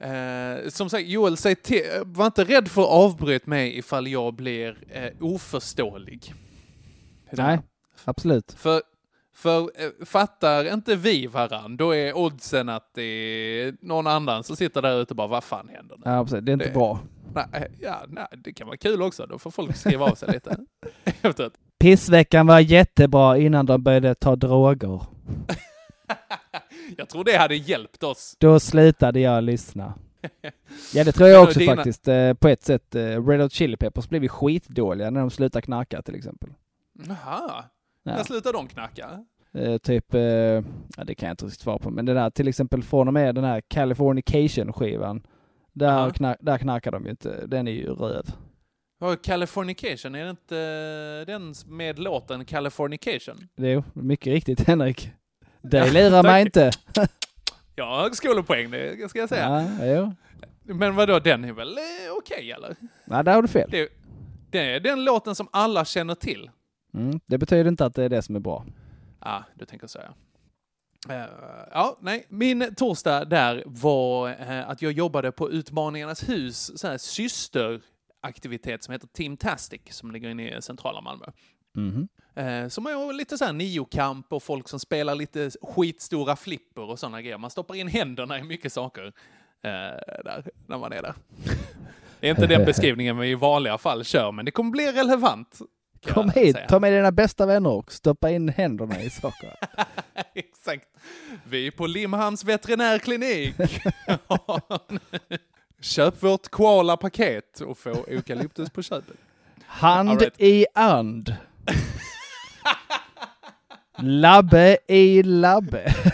Eh, som sagt, Joel, säg till, var inte rädd för att avbryta mig ifall jag blir eh, oförståelig. Nej, absolut. För, för eh, fattar inte vi varann, då är oddsen att det är någon annan som sitter där ute och bara, vad fan händer nu? Ja, precis. Det är inte Det- bra. Nej, ja, nej, det kan vara kul också, då får folk skriva av sig lite. Pissveckan var jättebra innan de började ta droger. Jag tror det hade hjälpt oss. Då slutade jag lyssna. Ja, det tror jag också dina- faktiskt. Eh, På ett sätt. eh, Red Hot Chili Peppers blev ju skitdåliga när de slutade knarka till exempel. Jaha, Ja. när slutar de knacka? Eh, typ, eh, ja det kan jag inte riktigt svara på, men det där till exempel från och med den här Californication-skivan, där, Aha. knar, där knarkar de ju inte, den är ju röv. Vad, Californication, är det inte den med låten Californication? Det är ju mycket riktigt Henrik. Det lurar mig inte. Ja, högskolepoäng, det ska jag säga. Ja, jo. Men vadå, den är väl eh, okej eller? Nej, där har du fel. Det, det är den låten som alla känner till. Mm. Det betyder inte att det är det som är bra. Ja, du tänker så ja. Eh, ja, nej. Min torsdag där var eh, att jag jobbade på Utmaningarnas hus, så här systeraktivitet som heter Team Tastic, som ligger inne i centrala Malmö. Mhm. Eh, som är lite så här niokamp och folk som spelar lite skitstora flipper och sådana grejer. Man stoppar in händerna i mycket saker där, när man är där. Det är inte den beskrivningen vi i vanliga fall kör, men det kommer bli relevant. Kom hit, säga. ta med dina bästa vänner och stoppa in händerna i saker. Exakt. Vi är på Limhamns veterinärklinik. Köp vårt koala-paket och få eukalyptus på köpet. Hand right. i and. Labbe i labbe.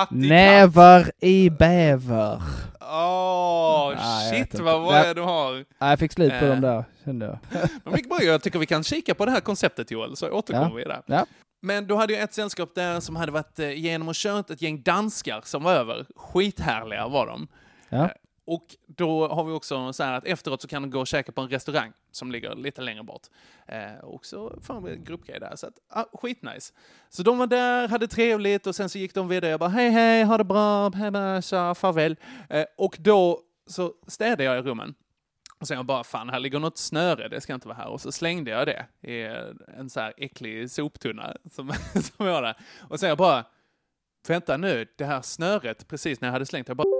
Katt. Nävar i bäver. Åh, vet shit vad vad Nej. är du har. Nej, jag fick slut på Eh. dem där, kände jag. Men mycket bra, jag tycker vi kan kika på det här konceptet Joel, så återkommer Ja. vi där. Ja. Men då hade jag ett sällskap där som hade varit eh, igenom och kört, ett gäng danskar som var över. Skithärliga var de. Ja. Och då har vi också så här att efteråt så kan du gå och käka på en restaurang som ligger lite längre bort. Eh, och så får vi en gruppgrej där. Så att, ah, skitnice. Så de var där, hade trevligt och sen så gick de vidare. Jag bara hej hej, ha det bra, hej, tja, farväl. Eh, och då så städade jag i rummen. Och sen jag bara, fan här ligger något snöre, det ska inte vara här. Och så slängde jag det i en så här äcklig soptunna som, som var där. Och sen jag bara, vänta nu, det här snöret precis när jag hade slängt, jag bara,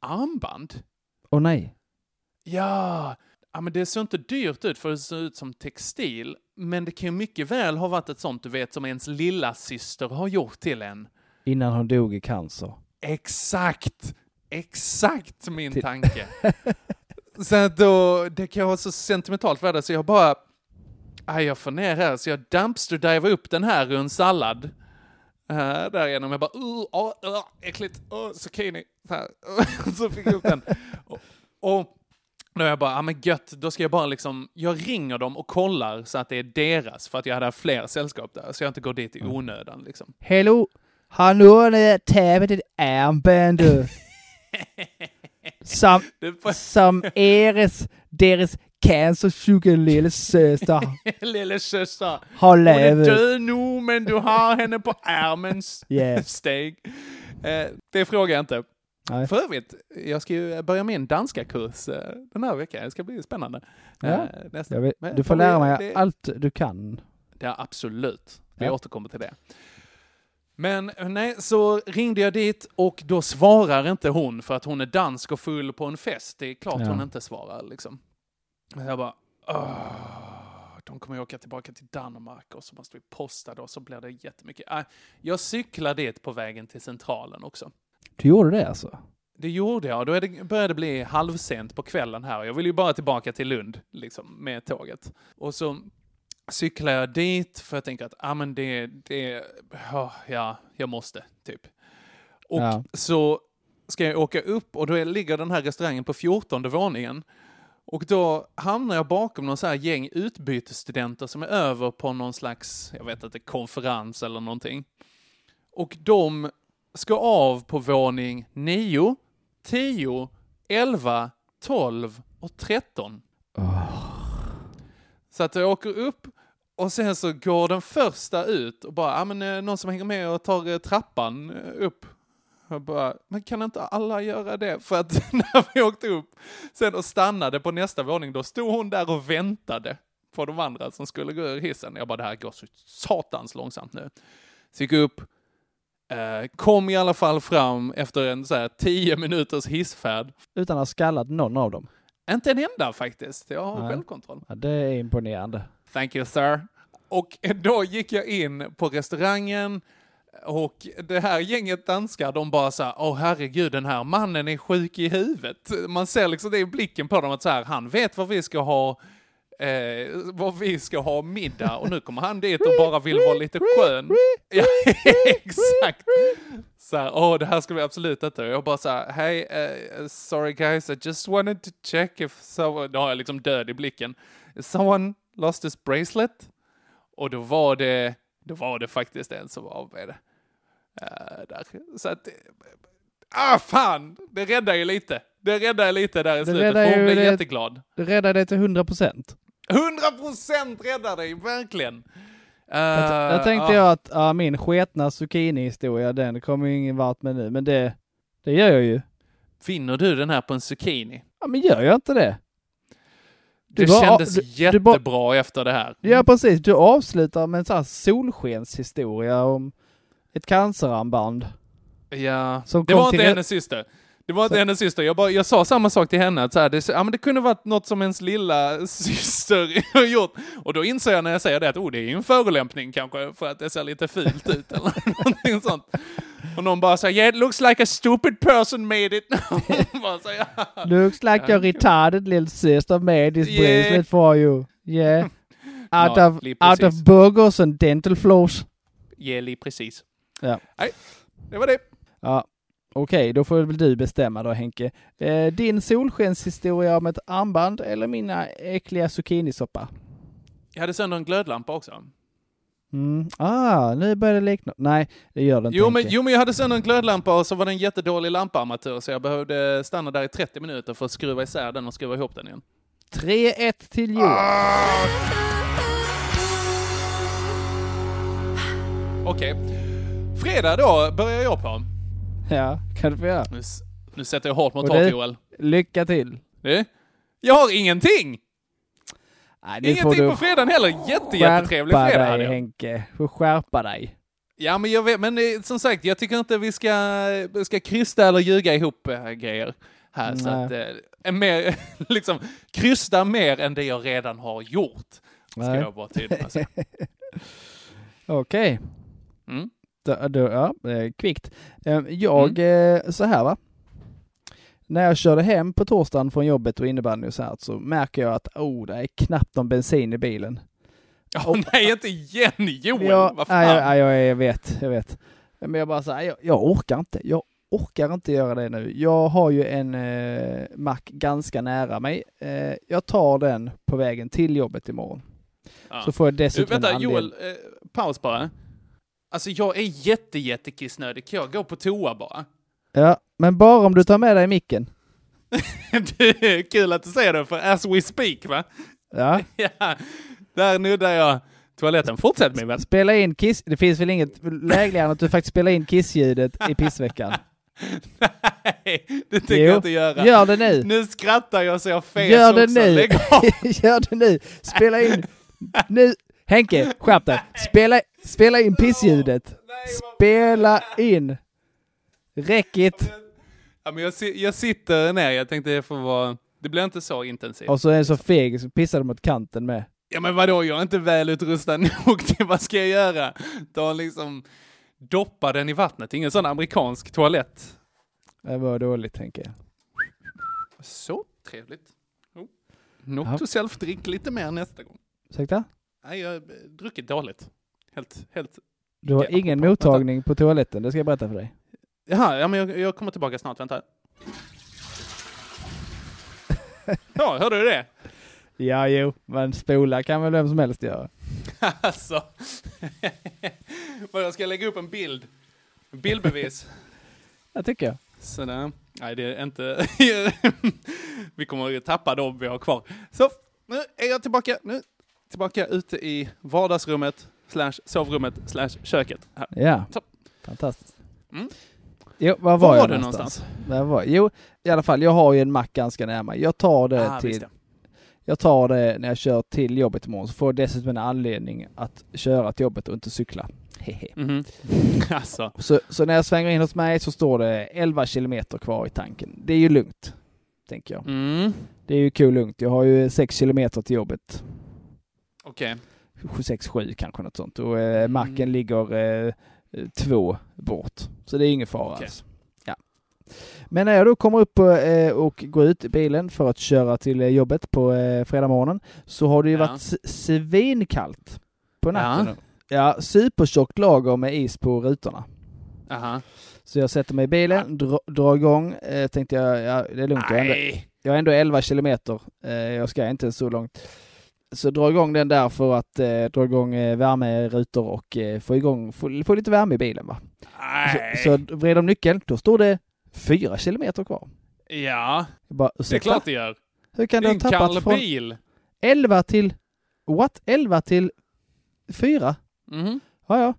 armband. Åh nej. Ja, ja, men det ser inte dyrt ut för det ser ut som textil. Men det kan ju mycket väl ha varit ett sånt du vet som ens lilla syster har gjort till en. Innan hon dog i cancer. Exakt! Exakt min Till- tanke. så då, det kan vara så sentimentalt värde så jag bara, aj, jag får ner här, så jag dumpster-divar upp den här ur en sallad. Uh, därigenom, jag bara, uh, uh, uh, äckligt, uh, zucchini. Så, så fick jag upp den. Och, och då är jag bara, ja men gött, då ska jag bara liksom, jag ringer dem och kollar så att det är deras, för att jag hade fler sällskap där, så jag inte går dit i onödan liksom. Hello, har någon af jer tabt et armband, som, som æres deres cancersyge lille søster Lille syster. har Hon är lavet? död nu, men du har henne på armen Ja. steg. Eh, det frågar jag inte. Nej. För övrigt, jag ska ju börja min danska kurs eh, den här veckan. Det ska bli spännande. Ja. Eh, vet, du får lära mig det- allt du kan. Ja, absolut. Vi Ja. återkommer till det. Men eh, nej, så ringde jag dit och då svarar inte hon för att hon är dansk och full på en fest. Det är klart Ja. hon inte svarar liksom. Jag bara, "Åh, de kommer åka tillbaka till Danmark och så måste vi posta då, så blir det jättemycket. Äh, jag cyklar dit på vägen till centralen också. Du gjorde det alltså? Det gjorde jag. Då det, började det bli halvsent på kvällen här. Jag vill ju bara tillbaka till Lund liksom, med tåget. Och så cyklar jag dit för jag tänker att ah, men det, det, ja, ja, jag måste, typ. Och Ja. så ska jag åka upp och då ligger den här restaurangen på 14 våningen. Och då hamnar jag bakom någon så här gäng utbytesstudenter som är över på någon slags, jag vet inte, konferens eller någonting. Och de ska av på våning 9, 10, 11, 12 och 13. Oh. Så att jag åker upp och sen så går den första ut och bara, ja ah, men eh, någon som hänger med och tar eh, trappan eh, upp. Jag bara, men kan inte alla göra det? För att när vi åkte upp sen och stannade på nästa våning, då stod hon där och väntade på de andra som skulle gå ur hissen. Jag bara, det här går så satans långsamt nu. Så gick jag upp, eh, kom i alla fall fram efter en så här tio minuters hissfärd. Utan att ha skallat någon av dem? Inte en enda faktiskt, jag har Nej. självkontroll. Ja, det är imponerande. Thank you sir. Och då gick jag in på restaurangen och det här gänget danskar, de bara så här, åh herregud, den här mannen är sjuk i huvudet. Man ser liksom det i blicken på dem att så här, han vet vad vi ska ha Eh, vad vi ska ha middag och nu kommer han dit och bara vill vara lite skön. Ja, exakt. Så här, åh, det här ska vi absolut inte. Jag bara så här, hej, uh, eh, sorry guys, I just wanted to check if someone, då har jag liksom död i blicken. If someone lost his bracelet? Och då var det, då var det faktiskt en som var med det. Eh, där. Så att, Ah, fan! Det räddar ju lite. Det räddar lite där i Det slutet, för hon det- jätteglad. Det räddar dig till 100 procent. 100% räddar dig, verkligen! Uh, Jag, jag tänkte jag att ja, min sketna zucchini-historia, den kommer ju ingen vart med nu, men det, det gör jag ju. Finner du den här på en zucchini? Ja, men gör jag inte det? Du Det bara- kändes du- du jättebra bara- efter det här. Ja, precis. Du avslutar med en sån här solskenshistoria om ett cancerarmband. Ja, det var inte hennes syster. Det var inte hennes syster. Jag, bara, jag sa samma sak till henne, att så här, det, ja, men det kunde varit något som ens lilla syster har gjort. Och då inser jag när jag säger det att oh, det är ju en förolämpning kanske, för att det ser lite fult ut eller någonting sånt. Och någon bara säger yeah, it looks like a stupid person made it. bara så, ja. Looks like your retarded little sister made this Yeah. bracelet for you. Yeah. Out, Ja, of, out of burgers and dental floss. Geli, precis. Ja. Nej, det var det. Ja. Okej, då får väl du bestämma då Henke. Eh, din solskenshistoria om ett armband eller mina äckliga zucchinisoppa? Jag hade sönder en glödlampa också. Mm. Ah, nu börjar det likna. Nej, det gör det inte Jo men, jo, men jag hade sönder en glödlampa och så var det en jättedålig lampaarmatur så jag behövde stanna där i 30 minuter för att skruva isär den och skruva ihop den igen. 3-1 till Johan. Okej. Fredag då börjar jag på. Ja, kan du få göra. Nu, nu sätter jag hårt mot det- Joel. Lycka till. Du? Jag har ingenting! Nej, Ingenting på fredagen heller. Jätte, jättetrevlig skärpa fredag dig hade jag. Henke. Får skärpa dig. Ja men jag vet, men eh, som sagt jag tycker inte vi ska, ska krysta eller ljuga ihop äh, grejer här. Så Nej. att, eh, en mer, liksom, krysta mer än det jag redan har gjort. Ska Nej. jag vara tydlig med att. Okej. Mm. Då, då, ja, kvickt. Eh, Jag, eh, så här va. När jag körde hem på torsdagen från jobbet och innebandy och så här så märker jag att oh, det är knappt någon bensin i bilen. Åh nej, inte igen Joel! Jag, Vad fan? nej, jag, jag, jag vet, jag vet. Men jag bara här, jag, jag orkar inte. Jag orkar inte göra det nu. Jag har ju en eh, mack ganska nära mig. Eh, jag tar den på vägen till jobbet imorgon. Ja. Så får jag dessutom vänta, andel. Joel, eh, paus bara. Alltså jag är jätte, jätte kissnödig. Kan jag gå på toa bara? Ja, men bara om du tar med dig micken. kul att du säger det, för as we speak va? Ja. ja, där nuddar jag toaletten. Fortsätt min vän. Spela in kiss... Det finns väl inget lägligare än att du faktiskt spelar in kissljudet i pissveckan? Nej, det tänker jag inte göra. gör det nu. Nu skrattar jag så jag fes Gör det också. nu! Lägg av. Gör det nu! Spela in... Nu! Henke, skärp dig! Spela, spela in pissljudet! Spela in! Räck it! Ja, men jag, jag sitter ner, jag tänkte det får vara... Det blir inte så intensivt. Och så är det så feg så pissar du mot kanten med. Ja men vadå, jag är inte väl utrustad nog till vad ska jag göra? Ta liksom doppa den i vattnet, ingen sån amerikansk toalett. Det var dåligt, Henke. Så trevligt. Oh. Note Ja. to self, drick lite mer nästa gång. Ursäkta? Nej, jag har druckit dåligt. Helt, helt. Du har ingen mottagning på toaletten, det ska jag berätta för dig. Jaha, ja, men jag, jag kommer tillbaka snart, vänta. Ja, hörde du det? Ja, jo, men spola kan väl vem som helst göra. alltså. Vad, jag ska lägga upp en bild. Bildbevis. Det tycker jag. Sådär. Nej, det är inte... vi kommer att tappa dem vi har kvar. Så, nu är jag tillbaka. Nu tillbaka ute i vardagsrummet, slash sovrummet, slash köket. Här. Ja, Så. fantastiskt. Mm. Jo, var var, Var jag du någonstans? Där var, jo, i alla fall, jag har ju en mack ganska nära mig. Jag tar det Ah, till... Jag tar det när jag kör till jobbet imorgon, så får jag dessutom en anledning att köra till jobbet och inte cykla. Hehe. Mhm. alltså. Så, så när jag svänger in hos mig så står det 11 kilometer kvar i tanken. Det är ju lugnt, tänker jag. Mm. Det är ju kul lugnt. Jag har ju 6 kilometer till jobbet. Okej. 6-7 kanske något sånt. Och eh, Mm. macken ligger eh, två bort. Så det är ingen fara Okej. alls. Ja. Men när jag då kommer upp och, eh, och går ut i bilen för att köra till eh, jobbet på eh, fredag morgonen så har det ju Ja. varit svinkallt på natten. Ja. Ja, supertjockt lager med is på rutorna. Aha. Så jag sätter mig i bilen, dra, drar igång. Eh, tänkte jag, ja, det är lugnt. Jag är, ändå, jag är ändå 11 kilometer. Eh, jag ska inte så långt. Så dra igång den där för att eh, dra igång eh, värmerutor och eh, få igång, få, få lite värme i bilen va. Nej. Så, så vred om nyckeln, då står det fyra kilometer kvar. Ja, bara, det är klart det gör. Hur kan Det du är en tappat kall bil. 11 till, what? 11 till 4? Mhm. Ja, ja.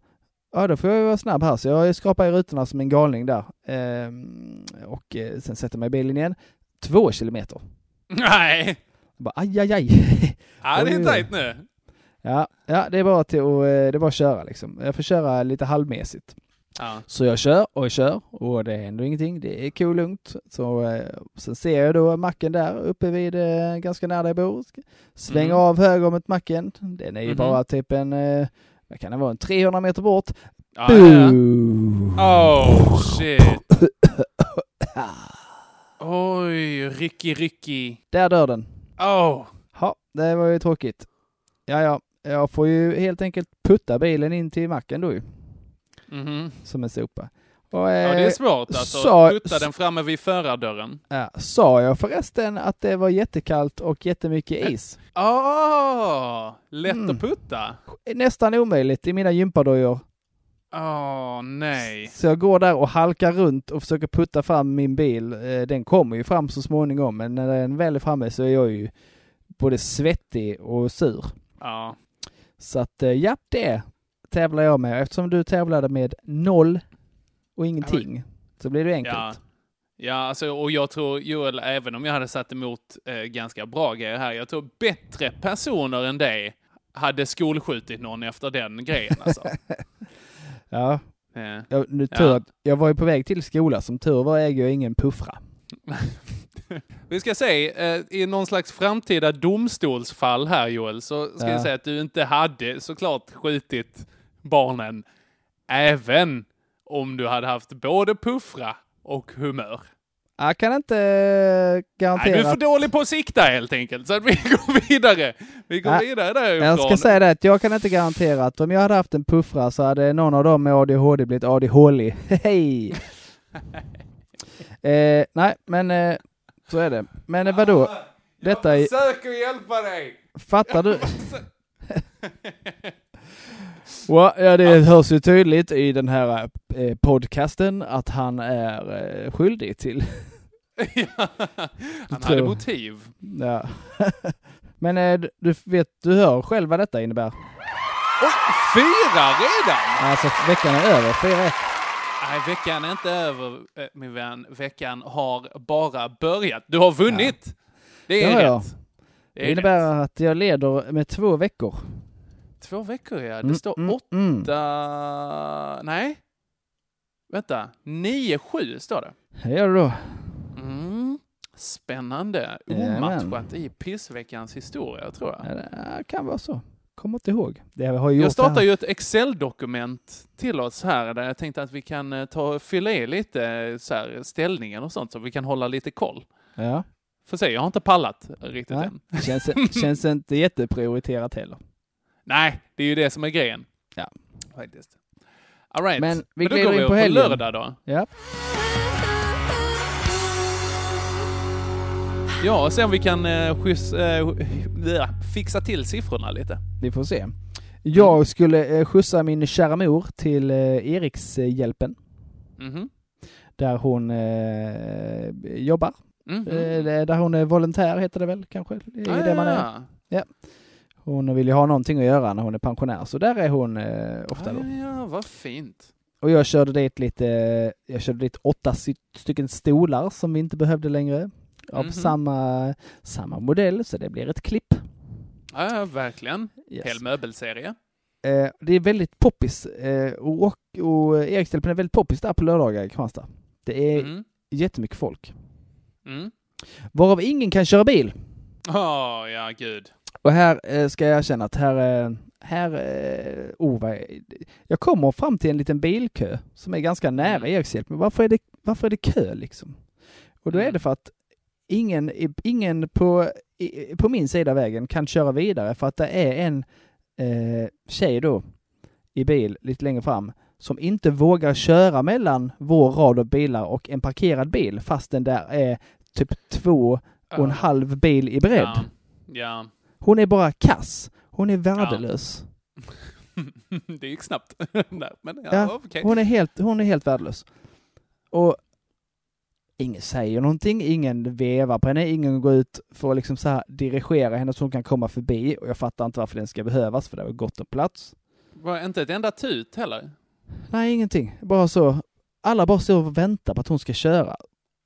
Ja, då får jag vara snabb här. Så jag skrapar i rutorna som en galning där. Ehm, och eh, sen sätter mig i bilen igen. Två kilometer. Nej, bara, aj, aj, aj. ja, det är tajt nu. ja, ja, det är bara till att, eh, det är bara att köra liksom. Jag får köra lite halvmässigt. Ja. Så jag kör och jag kör och det händer ingenting. Det är kul lugnt. Så eh, sen ser jag då macken där uppe vid eh, ganska nära där jag bor. Svänger Mm. av höger mot macken. Den är ju Mhm. bara typ en, vad kan det vara, en 300 meter bort. Ja, ja, ja. Boom! Oh shit. Oj, Ricky Ricky. Där dör den. Oh. Ja, det var ju tråkigt. Ja, ja, jag får ju helt enkelt putta bilen in till macken då ju, Mhm. som en sopa. Och, Ja, det är eh, svårt alltså. sa- Putta den framme vid förardörren. ja, sa jag förresten att det var jättekallt och jättemycket is? Åh, lätt Mm. att putta. Nästan omöjligt i mina gympadojor. Åh, nej. Så jag går där och halkar runt och försöker putta fram min bil. Eh, Den kommer ju fram så småningom, men när den väl är framme så är jag ju både svettig och sur. Ja. Så att eh, ja, det tävlar jag med. Eftersom du tävlade med noll och ingenting så blir det enkelt. Ja. Ja, alltså, och jag tror Joel, även om jag hade satt emot eh, ganska bra grejer här, jag tror bättre personer än dig hade skolskjutit någon efter den grejen alltså. Ja, jag, nu tur Ja. att jag var ju på väg till skola. Som tur var äger jag ingen puffra. Vi ska säga, eh, i någon slags framtida domstolsfall här Joel, så ska Ja. jag säga att du inte hade såklart skjutit barnen, även om du hade haft både puffra och humör. Jag kan inte eh, garantera Nej, du är för dålig på att sikta helt enkelt, så att vi går vidare. Vi går Ja, vidare därifrån. Jag ska säga det att jag kan inte garantera att om jag hade haft en puffra så hade någon av dem med ADHD blivit ADHD. Hej! eh, nej, men eh, så är det. Men eh, vadå? Detta är... Försöker hjälpa dig! Fattar du? Ja, ja, det hörs ju tydligt i den här eh, podcasten att han är eh, skyldig till... Ja, Han tror- hade motiv. Ja. Men eh, du- vet, du hör själv vad detta innebär. Oj, fyra redan! Alltså veckan är över, 4-1. Nej, veckan är inte över, min vän. Veckan har bara börjat. Du har vunnit! Det är Det har jag. rätt. Det, Det är innebär rätt. att jag leder med två veckor. Två veckor, ja. Det Mm, står mm, åtta... mm. Nej. Vänta. Nio, sju står det. Det gör du då. Mm. Spännande. Omatchat i pissveckans historia, tror jag. Ja, det kan vara så. Kommer inte ihåg. Det har jag Jag startar det ju ett Excel-dokument till oss här där jag tänkte att vi kan eh, ta fylla i lite eh, så här, ställningar och sånt så vi kan hålla lite koll. Ja. Får se, jag har inte pallat riktigt Nej. än. Känns, känns inte jätteprioriterat heller. Nej, det är ju det som är grejen. Ja. Faktiskt. All right. Men vi då glider går in vi på på lördag då. Ja. Ja, och se om vi kan eh, skjuts, eh, fixa till siffrorna lite. Vi får se. Jag skulle eh, skjutsa min kära mor till eh, Erikshjälpen. Mhm. Där hon eh, jobbar. Mhm. Eh, där hon är volontär heter det väl kanske? Det är det man är. Ah, Ja. Hon vill ju ha någonting att göra när hon är pensionär, så där är hon eh, ofta då. Ja, vad fint. Och jag körde dit lite, jag körde dit åtta stycken stolar som vi inte behövde längre. Av Mhm. samma, samma modell, så det blir ett klipp. Ja, verkligen. Yes. Hel möbelserie. Eh, det är väldigt poppis eh, och, och, Erikshjälpen är väldigt poppis där på lördagar i Kristianstad. Det är Mm. jättemycket folk. Mm. Varav ingen kan köra bil. Åh, ja gud. Och här eh, ska jag känna att här, eh, här, eh, oh, vad jag kommer fram till en liten bilkö som är ganska nära Mm. Erikshjälpen. Varför är det, varför är det kö liksom? Och då är Mm. det för att ingen, ingen på, på min sida av vägen kan köra vidare för att det är en eh, tjej då i bil lite längre fram som inte vågar köra mellan vår rad av bilar och en parkerad bil fast den där är typ två och en halv bil i bredd. Ja. ja. Hon är bara kass. Hon är värdelös. det gick snabbt. Där, Men ja, Ja, okej. Hon, är helt, hon är helt värdelös. Och ingen säger någonting, ingen vevar på henne, ingen går ut för att liksom så här dirigera henne så hon kan komma förbi och jag fattar inte varför den ska behövas för det var gott om plats. Var inte ett enda tut heller? Nej, ingenting. Bara så. Alla bara står och väntar på att hon ska köra.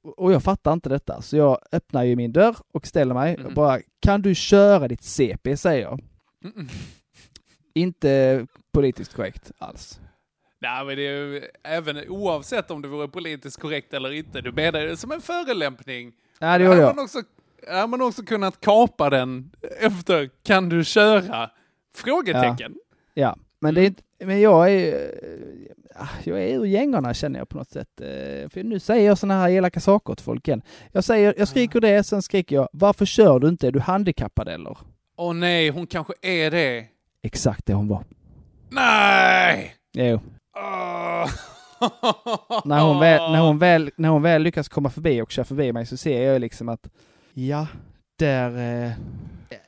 Och jag fattar inte detta, så jag öppnar ju min dörr och ställer mig och bara Kan du köra ditt CP? säger jag. Mm-mm. Inte politiskt korrekt alls. Nej, men det är ju, även oavsett om det vore politiskt korrekt eller inte, du menar det som en förelämpning. Ja, det gjorde jag. Man också, har man också kunnat kapa den efter kan du köra? Frågetecken. Ja, men det är inte, men jag är jag är ur gängorna känner jag på något sätt. Eh, För nu säger jag sådana här elaka saker till folk igen. Jag säger, jag skriker det, sen skriker jag, varför kör du inte? Är du handikappad eller? Åh nej, hon kanske är det. Exakt det hon var. Nej! Jo. Åh. När hon, väl, när, hon väl, när hon väl lyckas komma förbi och köra förbi mig så ser jag liksom att, ja, där... Eh,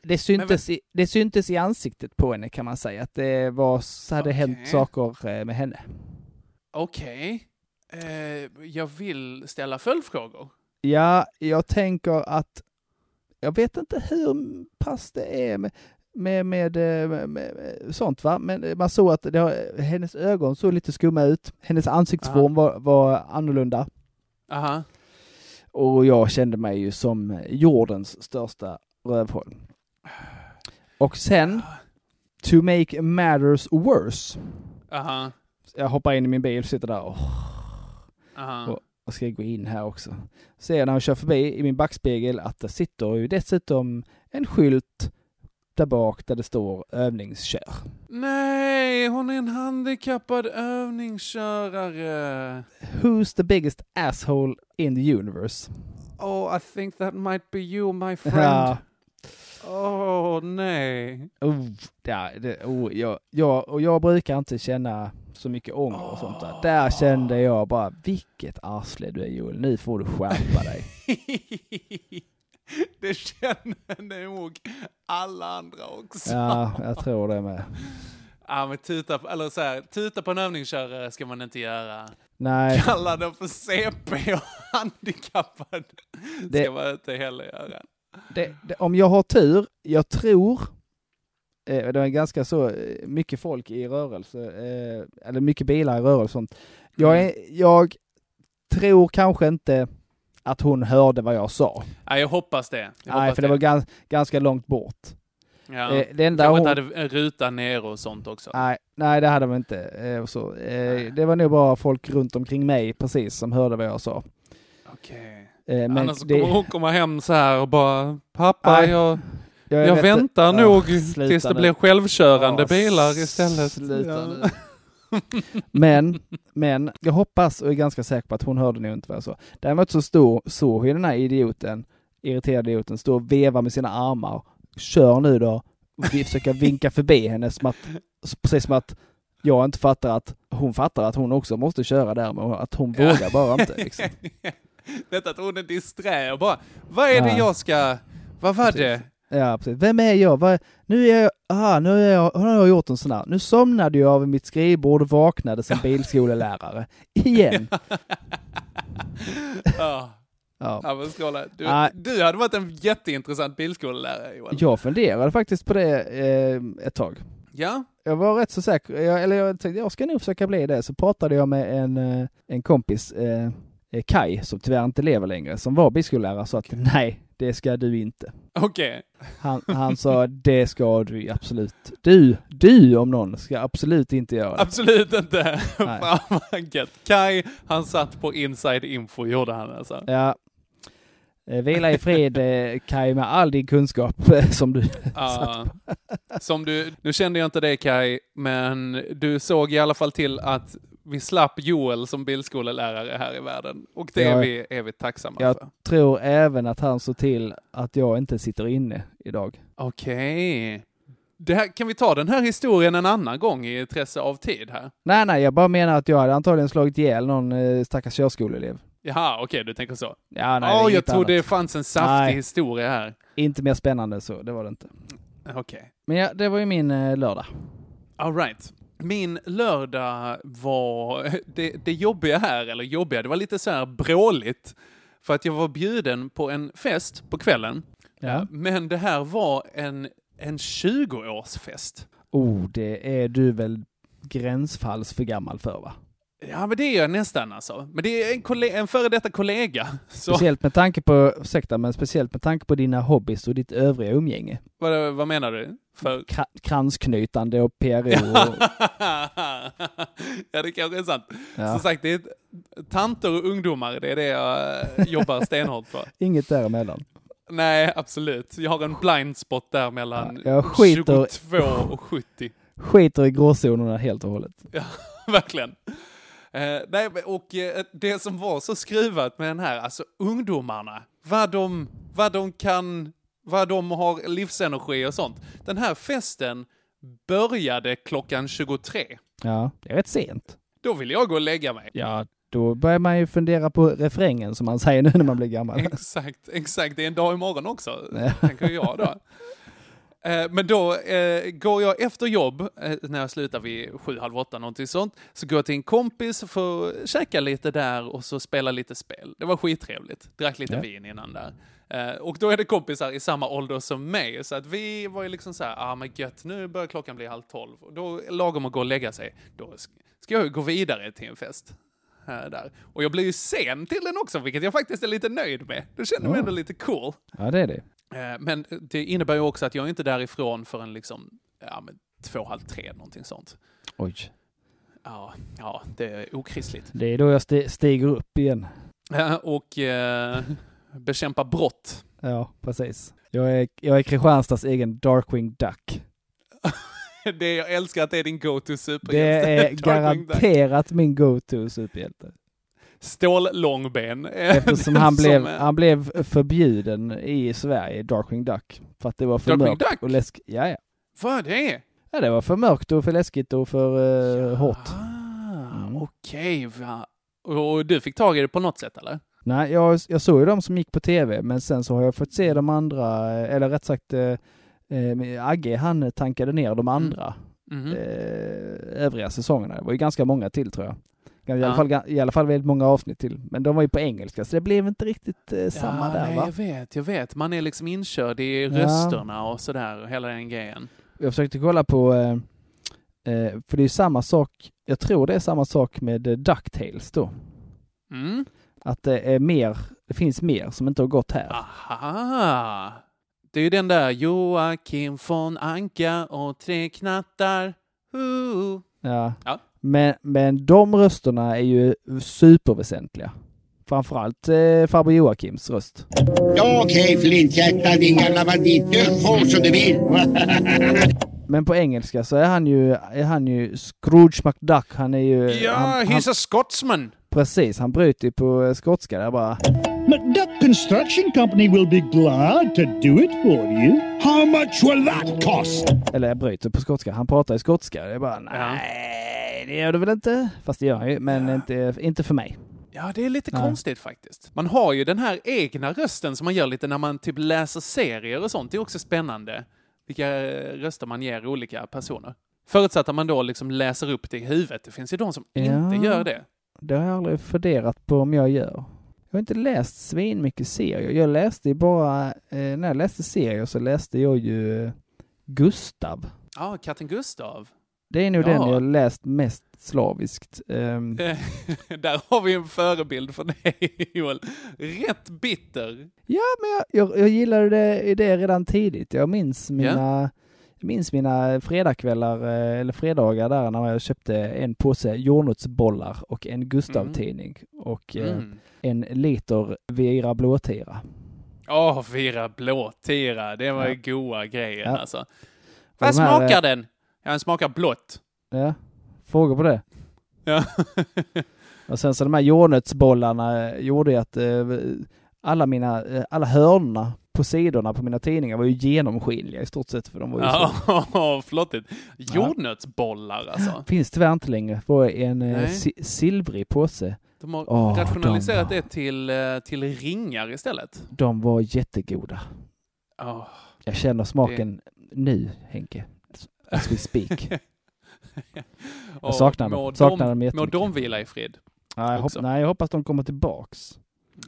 det, syntes i, det syntes i ansiktet på henne kan man säga, att det var, hade hänt Okej. saker eh, med henne. Okej. Eh, jag vill ställa följdfrågor. Ja, jag tänker att jag vet inte hur pass det är med, med, med, eh, med, med sånt va, men man såg att det, hennes ögon såg lite skumma ut. Hennes ansiktsform var, var annorlunda. Aha. Och jag kände mig ju som jordens största rövhål. Och sen, to make matters worse, Aha. jag hoppar in i min bil, sitter där och Aha. Och, och ska gå in här också. Ser när jag kör förbi i min backspegel att det sitter ju dessutom en skylt där bak där det står övningskör. Nej, hon är en handikappad övningskörare. Who's the biggest asshole in the universe? Oh, I think that might be you, my friend. Åh, nej. Oh, ja, det, oh, jag, jag, och jag brukar inte känna så mycket ånger och sånt där. Där kände jag bara, vilket arsle du är Joel, nu får du skärpa dig. det känner nog alla andra också. Ja, jag tror det med. Ja, men tuta, eller så här, tuta på en övningskörare ska man inte göra. Nej. Kalla den för CP och handikappad Det- ska man inte heller göra. det, det, om jag har tur, jag tror, eh, det är ganska så eh, mycket folk i rörelse, eh, eller mycket bilar i rörelse. Jag, är, jag tror kanske inte att hon hörde vad jag sa. Ja, jag hoppas det. Jag Nej, hoppas för det var gans, ganska långt bort. Ja. eh, det enda Kanske hon- hade en ruta ner och sånt också. Nej, nej det hade de inte. Eh, så. Eh, det var nog bara folk runt omkring mig precis som hörde vad jag sa. Okej. Eh, men Annars det- kommer hon komma hem så här och bara Pappa, Nej, jag, jag jag, väntar Ja, nog sluta tills det nu. blir självkörande Ja, bilar istället. sluta Ja. nu. Men, men jag hoppas och är ganska säker på att hon hörde nog inte vad jag sa. Däremot så stod, såg ju den här idioten, irriterade idioten, stå och veva med sina armar. Kör nu då. Vi försöker vinka förbi henne som att, precis som att jag inte fattar att hon fattar att hon också måste köra där, men att hon Ja. vågar bara inte. Liksom. Detta att hon är disträ och bara, vad är det Ja. jag ska, vad var det? Ja, precis. Vem är jag? Vad, nu är jag, aha, nu är jag, har jag gjort en sån här. Nu somnade jag vid mitt skrivbord och vaknade som bilskolelärare. Igen. Ja. Ja. Ja, men skåla. Du, Nej. du hade varit en jätteintressant bilskolelärare Johan. Jag funderade faktiskt på det eh, ett tag. Ja? Jag var rätt så säker, jag, eller jag tänkte jag ska nog försöka bli det. Så pratade jag med en, eh, en kompis, eh, eh, Kai, som tyvärr inte lever längre, som var bilskollärare, så att nej, det ska du inte. Okej. Han, han sa, det ska du absolut. Du, du om någon, ska absolut inte göra det. Absolut inte. Fan vad gött. Kai, han satt på inside info gjorde han alltså. Ja. Eh, Vila i fred eh, Kai med all din kunskap eh, som du Ja. som du, nu kände jag inte dig Kai, men du såg i alla fall till att vi slapp Joel som bilskolelärare här i världen. Och det är, Ja. vi, är vi tacksamma Jag för. tror även att han såg till att jag inte sitter inne idag. Okej. Det här, kan vi ta den här historien en annan gång i intresse av tid här? Nej, nej, jag bara menar att jag hade antagligen slagit ihjäl någon eh, stackars körskoleelev. Jaha, okej, du tänker så. Ja, nej, är jag trodde det fanns en saftig Nej. historia här. Inte mer spännande så, det var det inte. Okej. Men ja, det var ju min eh, lördag. All right. Min lördag var, det, det jobbiga här, eller jobbiga, det var lite så här bråligt. För att jag var bjuden på en fest på kvällen. Ja. Men det här var en, en 20-årsfest. Oh, det är du väl gränsfalls för gammal för va? Ja, men det är jag nästan alltså. Men det är en, en före detta kollega. Så, Speciellt med tanke på, ursäkta, men speciellt med tanke på dina hobbys och ditt övriga umgänge. vad, vad menar du? För... Kra- kransknytande och PRO och... ja, det kanske är sant. Ja. Som sagt, det är tanter och ungdomar, det är det jag eh, jobbar stenhårt på. Inget däremellan. Nej, absolut. Jag har en blind spot där mellan Ja, jag skiter- 22 och 70. Skiter i gråzonerna helt och hållet. Ja, verkligen. Eh, nej, och eh, det som var så skruvat med den här, alltså ungdomarna, vad de, vad de kan, vad de har livsenergi och sånt. Den här festen började klockan 23. Ja, det är rätt sent. Då vill jag gå och lägga mig. Ja, då börjar man ju fundera på refrängen som man säger nu när man blir gammal. Exakt, exakt. Det är en dag imorgon också, tänker jag då. Eh, Men då eh, går jag efter jobb, eh, när jag slutar vid sju, halv åtta, någonting sånt, så går jag till en kompis för att käka lite där och så spela lite spel. Det var skittrevligt. Drack lite Ja. vin innan där. Eh, Och då är det kompisar i samma ålder som mig, så att vi var ju liksom så här, ah men gött, nu börjar klockan bli halv tolv. Och då, lagom att gå och lägga sig, då sk- ska jag ju gå vidare till en fest. Här, där. Och jag blir ju sen till den också, vilket jag faktiskt är lite nöjd med. Det känner mig Ja. ändå lite cool. Ja, det är det. Eh, Men det innebär ju också att jag är inte därifrån förrän liksom, ja men två, halv tre, någonting sånt. Oj. Ja, ja, det är okristligt. Det är då jag sti- stiger upp igen. Och eh, bekämpa brott. Ja, precis. Jag är, jag är Kristianstads egen Darkwing Duck. Det jag älskar att det är din go-to Det superhjälte. är Darkwing Duck. garanterat min go-to superhjälte. Stållångben. eh, Eftersom han blev, han blev förbjuden i Sverige, Darkwing Duck. För att det var för Darkwing mörkt Duck? och läskigt. Ja, ja. Vad det ja, det var för mörkt och för läskigt och för uh, hårt. Ah, Mm. Okej, va. Och du fick tag i det på något sätt eller? Nej, jag, jag såg ju de som gick på tv, men sen så har jag fått se de andra, eh, eller rätt sagt, eh, eh, Agge han tankade ner de andra Mhm. eh, övriga säsongerna. Det var ju ganska många till tror jag. I alla, Ja. fall, I alla fall väldigt många avsnitt till. Men de var ju på engelska, så det blev inte riktigt eh, samma ja, där nej, va? jag vet, jag vet. Man är liksom inkörd i rösterna och sådär, hela den grejen. Jag försökte kolla på, eh, eh, för det är samma sak, jag tror det är samma sak med eh, DuckTales då. Mm. Att det är mer, det finns mer som inte har gått här. Aha! Det är ju den där Joakim von Anka och tre knattar. Uh. Ja. Ja. Men, men de rösterna är ju superväsentliga. Framförallt eh, farbror Joakims röst. Okej, flinthjärta, din gamla bandit. Du får som du vill. Men på engelska så är han ju, är han ju Scrooge McDuck. Han är ju... Ja, han, han, he's a Scotsman! precis, han bryter ju på eh, skotska där bara. McDuck Construction Company will be glad to do it for you. How much will that cost? Eller jag bryter på skotska. Han pratar i skotska. Det är bara nej, det gör du väl inte? Fast det gör han ju, men inte, inte för mig. Ja, det är lite Nej. konstigt faktiskt. Man har ju den här egna rösten som man gör lite när man typ läser serier och sånt. Det är också spännande vilka röster man ger olika personer. Förutsatt att man då liksom läser upp det i huvudet. Det finns ju de som Ja. inte gör det. Det har jag aldrig funderat på om jag gör. Jag har inte läst svin mycket serier. Jag läste ju bara, eh, när jag läste serier så läste jag ju Gustav. Ja, katten Gustav. Det är nog Ja. den jag läst mest slaviskt. Ehm, Där har vi en förebild för dig, Joel. Rätt bitter. Ja, men jag, jag, jag gillade det, det redan tidigt. Jag minns mina, jag minns mina fredagskvällar, eh, eller fredagar där när jag köpte en påse jordnötsbollar och en Gustav-tidning och eh, Mm. en liter Vera Blåtira. Åh, Vira blåtira. Det var Ja. ju goa grejer Ja. alltså. Vad de här, smakar eh, den? Ja, den smakar blått. Ja, frågor på det? Ja. Och sen så de här jordnötsbollarna eh, gjorde ju att eh, alla mina, eh, alla hörnorna på sidorna på mina tidningar var ju genomskinliga i stort sett för de var ju. Ja, flottigt. Jordnötsbollar alltså. Finns tyvärr inte längre. Det var en eh, si- silvrig påse. De har Åh, rationaliserat de- det till, till ringar istället. De var jättegoda. Åh. Jag känner smaken nu, Henke. As we speak. Och saknar dem. må Saknar de, dem Må de vila i frid. Ja, jag hopp, nej, jag hoppas de kommer tillbaks.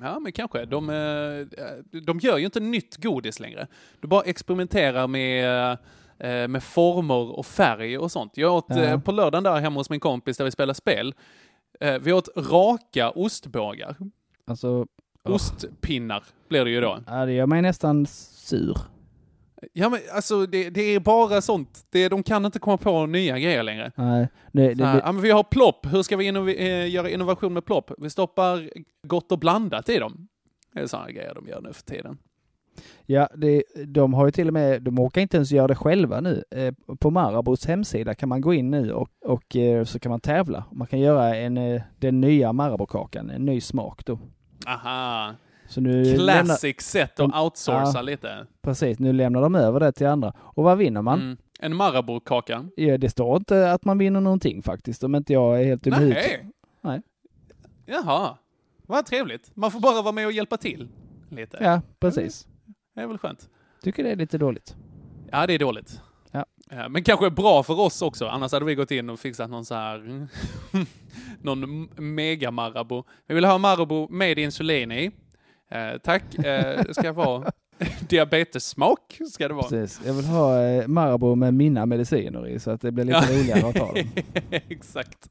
Ja, men kanske. De, eh, de gör ju inte nytt godis längre. De bara experimenterar med, eh, med former och färg och sånt. Jag åt Ja. eh, på lördagen där hemma hos min kompis där vi spelar spel. Vi åt raka ostbågar. Alltså, Ostpinnar blir det ju då. ja, det gör mig nästan sur. Ja, men alltså det, det är bara sånt. Det, de kan inte komma på nya grejer längre. Nej, det, det, här, ja, men vi har plopp. Hur ska vi innov- eh, göra innovation med plopp? Vi stoppar gott och blandat i dem. Det är sådana grejer de gör nu för tiden. ja, det, de har ju till och med, de orkar inte ens göra det själva nu. Eh, på Marabous hemsida kan man gå in nu och, och eh, så kan man tävla. Man kan göra en, eh, den nya Marabou-kakan, en ny smak då. Aha. Så nu lämnar, Classic sätt att outsourca Ja. lite. precis, nu lämnar de över det till andra. Och vad vinner man? Mm. En Marabou-kaka. Ja, det står inte att man vinner någonting faktiskt, om inte jag är helt dum. Nej. Nej. Jaha. Vad trevligt. Man får bara vara med och hjälpa till. Lite. Ja, precis. Det är väl skönt. Tycker det är lite dåligt. Ja, det är dåligt. Ja. Ja, Men kanske bra för oss också, annars hade vi gått in och fixat någon så här... någon mega Marabou. Vi vill ha Marabou med insulin i. Eh, tack. Eh, ska vara diabetessmak, ska det vara. Precis. Jag vill ha eh, Marabou med mina mediciner i så att det blir lite roligare att ta dem. Exakt.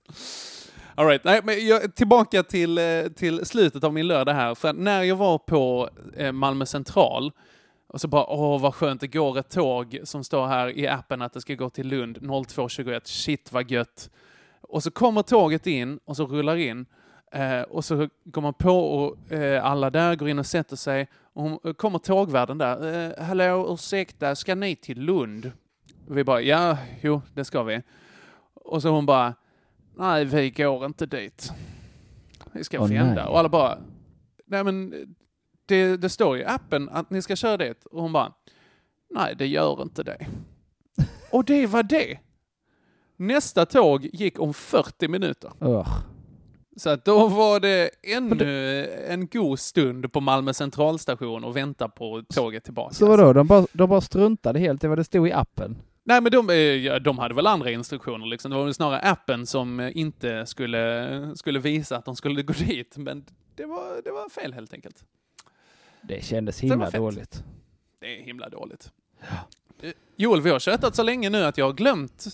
All right. Nej, men jag, tillbaka till, eh, till slutet av min lördag här. För när jag var på eh, Malmö central och så bara, åh vad skönt, det går ett tåg som står här i appen att det ska gå till Lund 02.21. Shit vad gött. Och så kommer tåget in och så rullar in. Eh, och så går man på och eh, alla där går in och sätter sig. Och hon, kommer tågvärden där. Eh, Hallå, ursäkta, ska ni till Lund? Och vi bara, ja, jo, det ska vi. Och så hon bara, nej, vi går inte dit. Vi ska Åh, vända. nej. Och alla bara, nej men det, det står ju i appen att ni ska köra dit. Och hon bara, nej, det gör inte det. och det var det. Nästa tåg gick om 40 minuter. Ugh. Så att då var det ännu en god stund på Malmö centralstation och vänta på tåget tillbaka. Så vadå, de bara, de bara struntade helt i vad det stod i appen? Nej, men de, eh, ja, de hade väl andra instruktioner liksom. Det var väl snarare appen som eh, inte skulle, skulle visa att de skulle gå dit. Men det var, det var fel helt enkelt. Det kändes Det himla fett. dåligt. Det är himla dåligt. Eh, Joel, vi har tjötat så länge nu att jag har glömt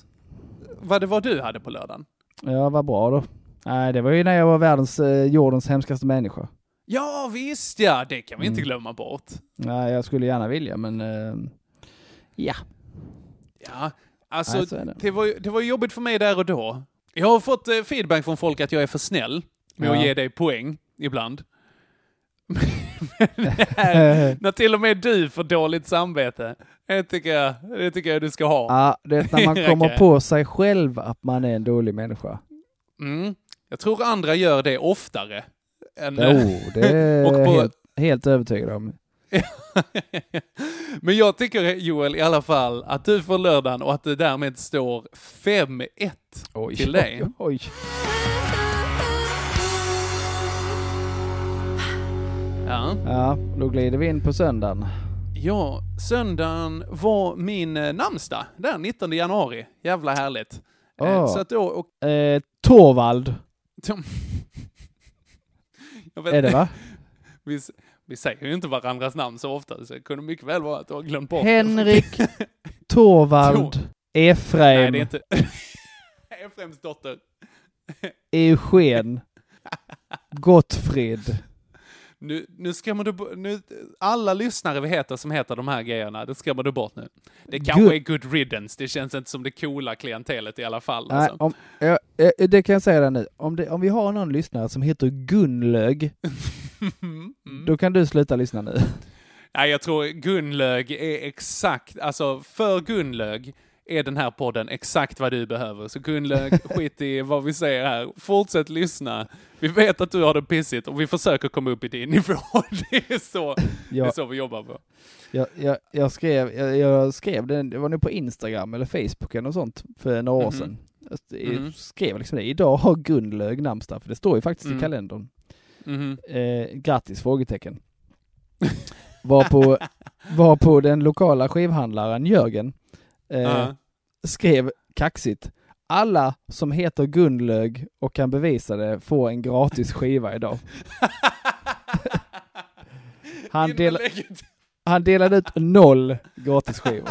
vad det var du hade på lördagen. Ja, vad bra då. Nej, det var ju när jag var världens, eh, jordens hemskaste människa. Ja, visst ja, det kan vi inte Mm. glömma bort. Nej, jag skulle gärna vilja, men eh, ja. Ja, alltså Nej, så är det. det, var, ju- det var ju jobbigt för mig där och då. Jag har fått eh, feedback från folk att jag är för snäll med att Ja. ge dig poäng ibland. Men när, när till och med du får dåligt samvete, det tycker jag, det tycker jag du ska ha. Ja, det är när man kommer på sig själv att man är en dålig människa. Mm. Jag tror andra gör det oftare. Än, Jo, det är och på- helt, helt övertygad om. Men jag tycker Joel i alla fall att du får lördagen och att det därmed står 5-1 Oj, till dig. oj, oj. Ja. Ja, då glider vi in på söndagen. Ja, söndagen var min eh, namnsdag, där 19 januari. Jävla härligt. Åh. Så att då, och, Eh, Torvald jag vet, är det va? Vi, vi säger ju inte varandras namn så ofta, så det kunde mycket väl vara att du har glömt bort Henrik. Torvald Tor- Efraim Nej, det är inte... Efraims dotter. Eugen Gottfrid. Nu, nu skrämmer du nu, Alla lyssnare vi heter som heter de här grejerna, det skrämmer du bort nu. Det kanske Good. är good riddance, det känns inte som det coola klientelet i alla fall. Nej, Alltså. om, ja, eh, det kan jag säga där nu. Om, det, om vi har någon lyssnare som heter Gunlög, Mm. då kan du sluta lyssna nu. Nej, jag tror Gunlög är exakt, alltså för Gunlög är den här podden exakt vad du behöver. Så Gunlög, skit i vad vi säger här. Fortsätt lyssna. Vi vet att du har det pissigt och vi försöker komma upp i din nivå. Det är så, det är Ja. så vi jobbar på. Jag, jag, jag, skrev, jag, jag skrev det var nu på Instagram eller Facebook eller något sånt för några år Mhm. sedan. Jag Mhm. skrev liksom det, idag har Gunlög namnsdag, för det står ju faktiskt Mm. i kalendern. Mhm. Eh, grattis? Frågetecken. Var på, var på den lokala skivhandlaren Jörgen eh, skrev kaxigt alla som heter Gunlög och kan bevisa det får en gratis skiva idag. Han, del, han delade ut noll gratisskivor.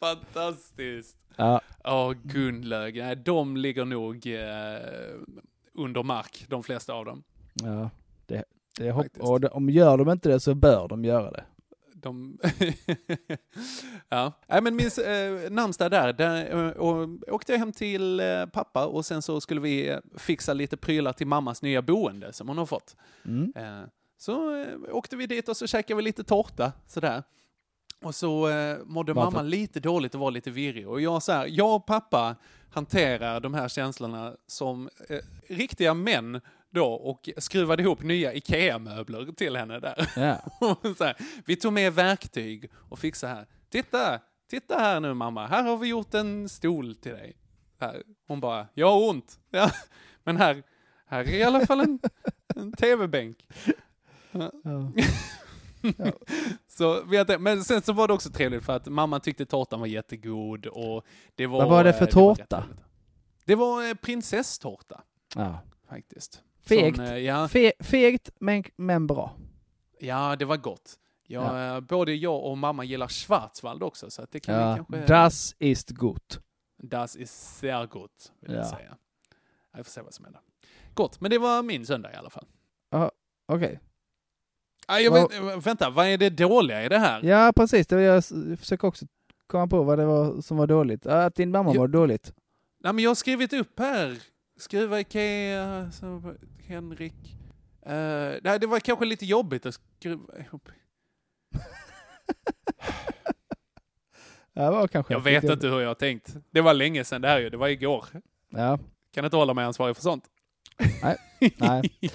Fantastiskt. Ja. Ja, Gunnlög. Nej, de ligger nog eh, under mark, de flesta av dem. Ja, det, det och det, om gör de inte det så bör de göra det. De ja, Nej, men min eh, namnsdag där, där eh, och, åkte jag hem till eh, pappa och sen så skulle vi fixa lite prylar till mammas nya boende som hon har fått. Mm. Eh, så åkte vi dit och så käkade vi lite tårta sådär. Och så eh, mådde Varför? mamma lite dåligt och var lite virrig. Och jag så här, jag och pappa hanterar de här känslorna som eh, riktiga män då och skruvade ihop nya IKEA-möbler till henne där. Så här, vi tog med verktyg och fixade här. Titta, titta här nu mamma, här har vi gjort en stol till dig. Här. Hon bara, jag har ont. Ja, men här, här är i alla fall en, en tv-bänk. Ja. så, vet men sen så var det också trevligt för att mamma tyckte tårtan var jättegod och det var... Vad var det för eh, var rätt tårta? trevligt. Det var eh, prinsesstårta, Ja. faktiskt. Fegt, Som, eh, ja, Fe, fegt men, men bra. ja, det var gott. Jag, eh, Både jag och mamma gillar Schwarzwald också, så det kan vi Ja. kanske... Das ist gut. Das ist sehr gut, vill jag Ja. säga. Jag får se vad som händer. Gott, men det var min söndag i alla fall. Ja, okej. Ah, jag vet, vänta, vad är det dåliga i det här? Ja, precis. Det var jag försöker också komma på vad det var som var dåligt. Ja, Att din mamma Jo. var dåligt. Nej, men jag har skrivit upp här. Skruva Ikea, så, Henrik. Uh, nej, det var kanske lite jobbigt att skruva ihop. Det var kanske Jag vet inte hur jag har tänkt. Det var länge sedan det här ju, det var igår. Ja, Kan inte hålla mig ansvarig för sånt. nej. nej.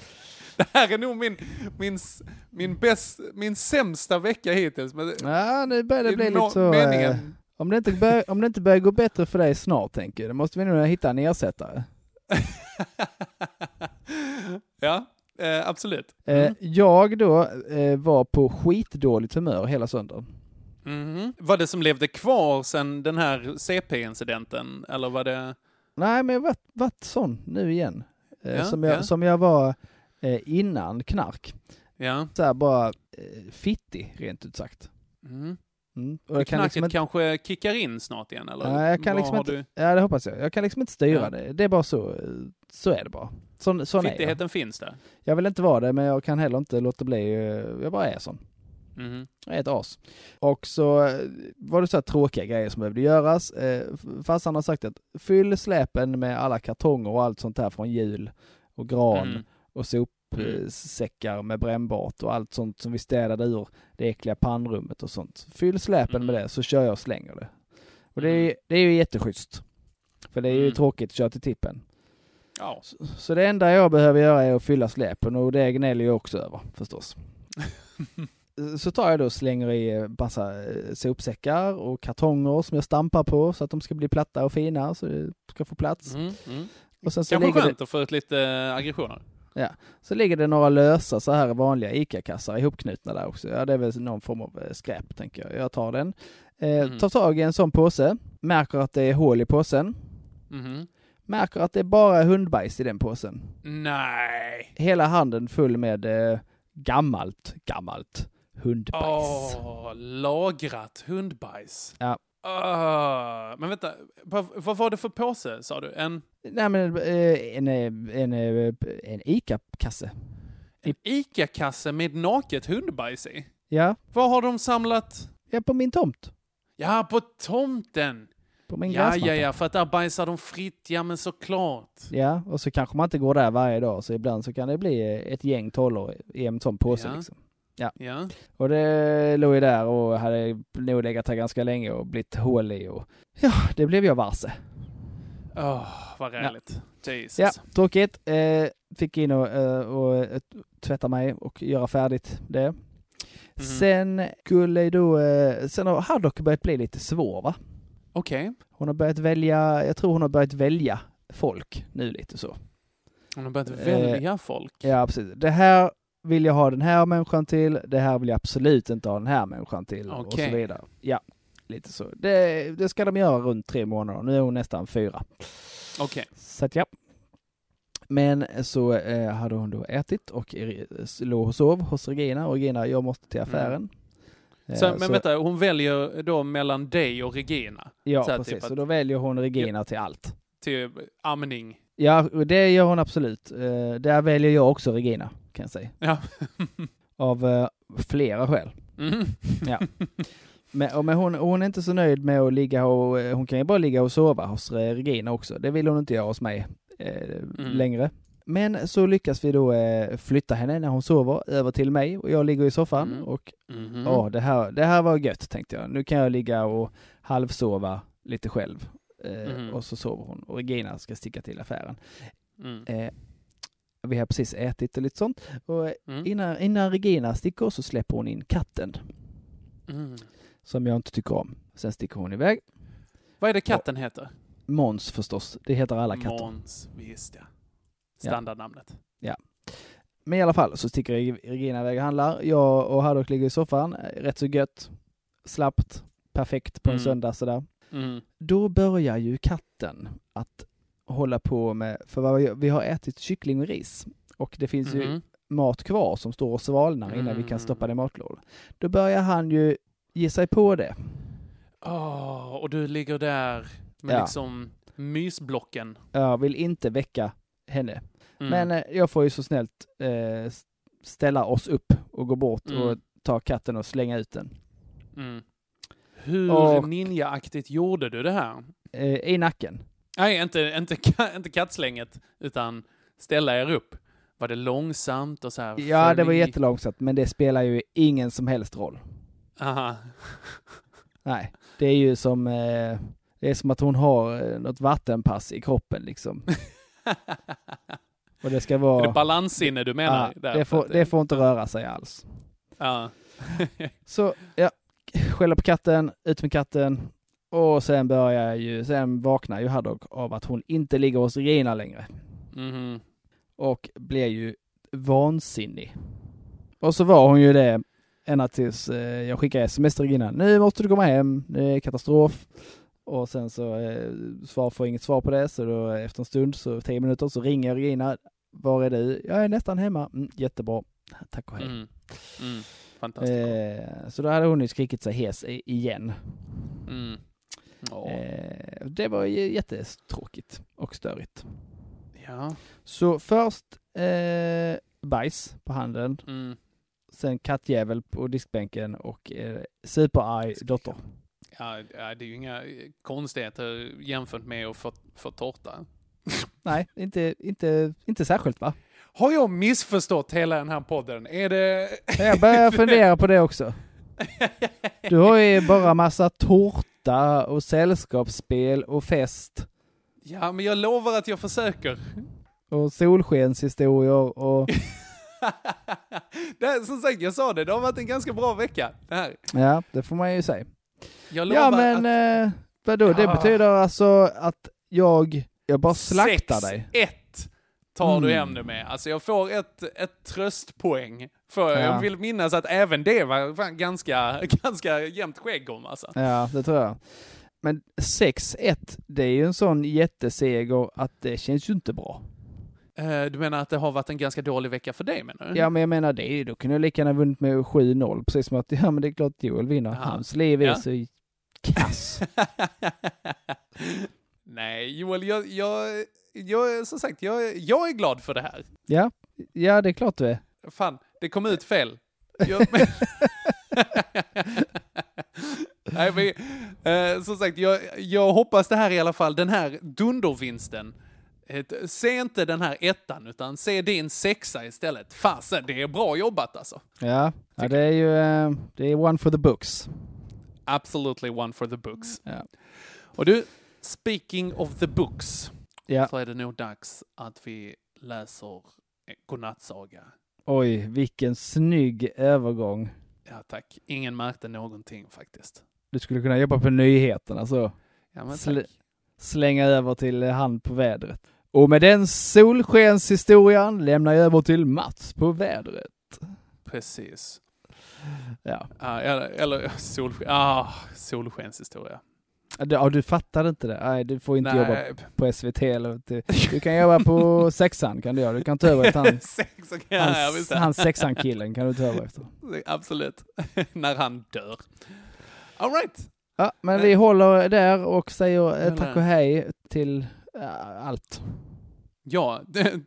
Det här är nog min, min, min, bäst, min sämsta vecka hittills. Men Ja, nu börjar det bli lite så... meningen. Eh, om, det inte bör, om det inte börjar gå bättre för dig snart, tänker jag, då måste vi nog hitta en ersättare. ja, eh, absolut. Eh, jag då eh, var på skitdåligt humör hela söndagen. Mhm. Var det som levde kvar sen den här CP-incidenten? Eller var det... Nej, men jag varit, varit sån nu igen. Eh, Ja, som, jag, ja. som jag var eh, innan knark. Ja. Så här bara eh, fittig, rent ut sagt. Mm. Mm. Och jag kan liksom inte, kanske kickar in snart igen, eller? nej, jag kan liksom inte, du- ja det hoppas jag. Jag kan liksom inte styra Ja. det. Det är bara så, så är det bara. Sån, sån är jag. Fittigheten finns där. Jag vill inte vara det, men jag kan heller inte låta bli. eh, Jag bara är sån. Mhm. Jag är ett as. Och så eh, var det så här tråkiga grejer som behövde göras. Eh, Farsan har sagt att fyll släpen med alla kartonger och allt sånt här från jul och gran Mm. och sopsäckar med brännbart och allt sånt som vi städade ur det äckliga pannrummet och sånt. Fyll släpen Mm. med det så kör jag och slänger det. Och det är, det är ju jätteschysst. För det är ju Mm. tråkigt att köra till tippen. Ja. Så det enda jag behöver göra är att fylla släpen och det gnäller jag också över förstås. Så tar jag då och slänger i massa eh, sopsäckar och kartonger som jag stampar på så att de ska bli platta och fina så det ska få plats. Mm. Mm. Och sen så Kanske skönt det, att få ut lite eh, aggressioner. Ja, så ligger det några lösa så här vanliga ICA-kassar ihopknutna där också. Ja, det är väl någon form av eh, skräp tänker jag. Jag tar den. Eh, Mm. Tar tag i en sån påse, märker att det är hål i påsen, Mhm. märker att det är bara hundbajs i den påsen. Nej! Hela handen full med eh, gammalt, gammalt hundbajs. Åh, lagrat hundbajs. Ja. Ah, men vänta, vad, vad var det för påse sa du? En, Nej men eh, en, eh, en, eh, en ICA-kasse. en ICA-kasse med naket hundbajs i? Ja, Var har de samlat? ja, på min tomt. Ja, på tomten! På min Ja, ja, ja, för att där bajsar de fritt, ja men såklart. Ja, och så kanske man inte går där varje dag, så ibland så kan det bli ett gäng tollor i en sån påse Ja. liksom. Ja. Ja. Och det låg ju där och hade nog legat där ganska länge och blivit hål i och ja, det blev jag varse. Åh, vad räligt. Jesus. Ja, tråkigt. Eh, fick in och, eh, och eh, tvätta mig och göra färdigt det. Mhm. Sen skulle då, eh, sen har Haddock börjat bli lite svår va? Okej. Hon har börjat välja, jag tror hon har börjat välja folk nu lite så. Hon har börjat Eh, välja folk. Ja, precis. Det här vill jag ha den här människan till, det här vill jag absolut inte ha den här människan till och så vidare. Ja, lite så. Det, det ska de göra runt tre månader, nu är hon nästan fyra. Okej. Så att ja. Men så eh, hade hon då ätit och låg och sov hos Regina och Regina, jag måste till affären. Eh, Så, men vänta, hon väljer då mellan dig och Regina? Ja, Så precis. typ att- då väljer hon Regina till allt. Till amning? Ja, det gör hon absolut. Eh, där väljer jag också Regina, kan jag säga. Ja. Av eh, flera skäl. Mhm. Ja. Men, men hon, hon är inte så nöjd med att ligga och, eh, hon kan ju bara ligga och sova hos eh, Regina också. Det vill hon inte göra hos mig eh, längre. Men så lyckas vi då eh, flytta henne när hon sover över till mig och jag ligger i soffan Mm. och Mhm. ja, det, här, det här var gött tänkte jag. Nu kan jag ligga och halvsova lite själv. Eh, Mhm. Och så sover hon och Regina ska sticka till affären. Mm. Eh, vi har precis ätit och lite sånt. Och Mm. innan, innan Regina sticker så släpper hon in katten Mm. som jag inte tycker om. Sen sticker hon iväg. Vad är det katten heter? Måns förstås, det heter alla katter. Måns, visst ja. Standardnamnet. Ja. Men i alla fall så sticker Reg- Regina iväg och handlar. Jag och Haddock ligger i soffan, rätt så gött, slappt, perfekt på en Mm. söndag sådär. Mm. Då börjar ju katten att hålla på med, för vad vi- vi har ätit kyckling och ris och det finns ju Mhm. mat kvar som står och svalnar innan vi kan Mm. stoppa det i matlådan. Då börjar han ju ge sig på det. Åh, och du ligger där med Ja. liksom mysblocken. Jag vill inte väcka henne. Mm. Men eh, jag får ju så snällt eh, ställa oss upp och gå bort Mm. och ta katten och slänga ut den. Mm. Hur ninjaaktigt gjorde du det här? Eh, I nacken. Nej, inte, inte, inte kattslänget, utan ställa er upp. Var det långsamt och så här? Ja, det var jättelångsamt, men det spelar ju ingen som helst roll. Aha. Nej, det är ju som, eh, det är som att hon har eh, något vattenpass i kroppen liksom. Och det ska vara... Är det balanssinne du menar? Ja, det, får, det får inte röra sig alls. Ja. Så, ja, skälla på katten, ut med katten. Och sen börjar ju, sen vaknar ju Haddock av att hon inte ligger hos Regina längre. Mhm. Och blir ju vansinnig. Och så var hon ju det ända tills eh, jag skickade sms till Regina. Nu måste du komma hem, det är katastrof. Och sen så eh, svar får inget svar på det, så då efter en stund, så tio minuter, så ringer jag Regina. Var är du? Jag är nästan hemma. Mm, jättebra. Tack och hej. Mm. Mm. Fantastiskt. Eh, så då hade hon ju skrikit sig hes igen. Mm. Ja. Eh, det var jättetråkigt och störigt. ja. Så först eh, bajs på handen, Mm. sen kattjävel på diskbänken och eh, superarg dotter. Ja, ja, det är ju inga konstigheter jämfört med att få, få tårta. Nej, inte, inte, inte särskilt va? Har jag missförstått hela den här podden? Är det... Jag börjar fundera på det också. Du har ju bara massa tårta och sällskapsspel och fest Ja, men jag lovar att jag försöker. och solskenshistorier och det här, som sagt, jag sa det, det har varit en ganska bra vecka. Det här. ja, det får man ju säga. Jag lovar Ja men att... eh, vadå, det Ja. betyder alltså att jag, jag bara slaktar dig. 6-1 tar du Mm. hem det med. Alltså jag får ett, ett tröstpoäng. För Ja. jag vill minnas att även det var ganska, ganska jämnt skägg om alltså. Ja, det tror jag. Men 6-1, det är ju en sån jätteseger att det känns ju inte bra. Eh, Du menar att det har varit en ganska dålig vecka för dig menar du? Ja, men jag menar det, då kunde jag lika gärna vunnit med 7-0, precis som att, ja men det är klart Joel vinner. Ja. Hans liv är Ja. så kass. Nej, Joel, jag, jag, jag, som sagt, jag, jag är glad för det här. ja, ja det är klart du är. Fan, det kom ut fel. Jag, men... Nej, men, eh, som sagt, jag, jag hoppas det här i alla fall, den här dundervinsten. Ett, se inte den här ettan, utan se din sexa istället. Fasen, det är bra jobbat alltså. Ja, ja det är ju, eh, det är one for the books. Absolutely one for the books. Ja. Och du, speaking of the books, Ja. så är det nog dags att vi läser godnattsaga. Oj, vilken snygg övergång. Ja tack, ingen märkte någonting faktiskt. Du skulle kunna jobba på nyheterna så. Ja Sl- slänga över till eh, hand på vädret. Och med den solskenshistorien lämnar jag över till Mats på vädret. Precis. Ja. Ja, eller, eller solsken, ah, solskenshistoria. Ja, du, fattade inte det? Nej, du får inte Nej. jobba på SVT eller du, du kan jobba på sexan kan du göra. Du kan ta över efter han, Sex, så kan jag- ja, hans, hans sexan-killen kan du ta över efter. Absolut. När han dör. All right. Ja, men vi håller där och säger eh, tack och hej till eh, allt. Ja,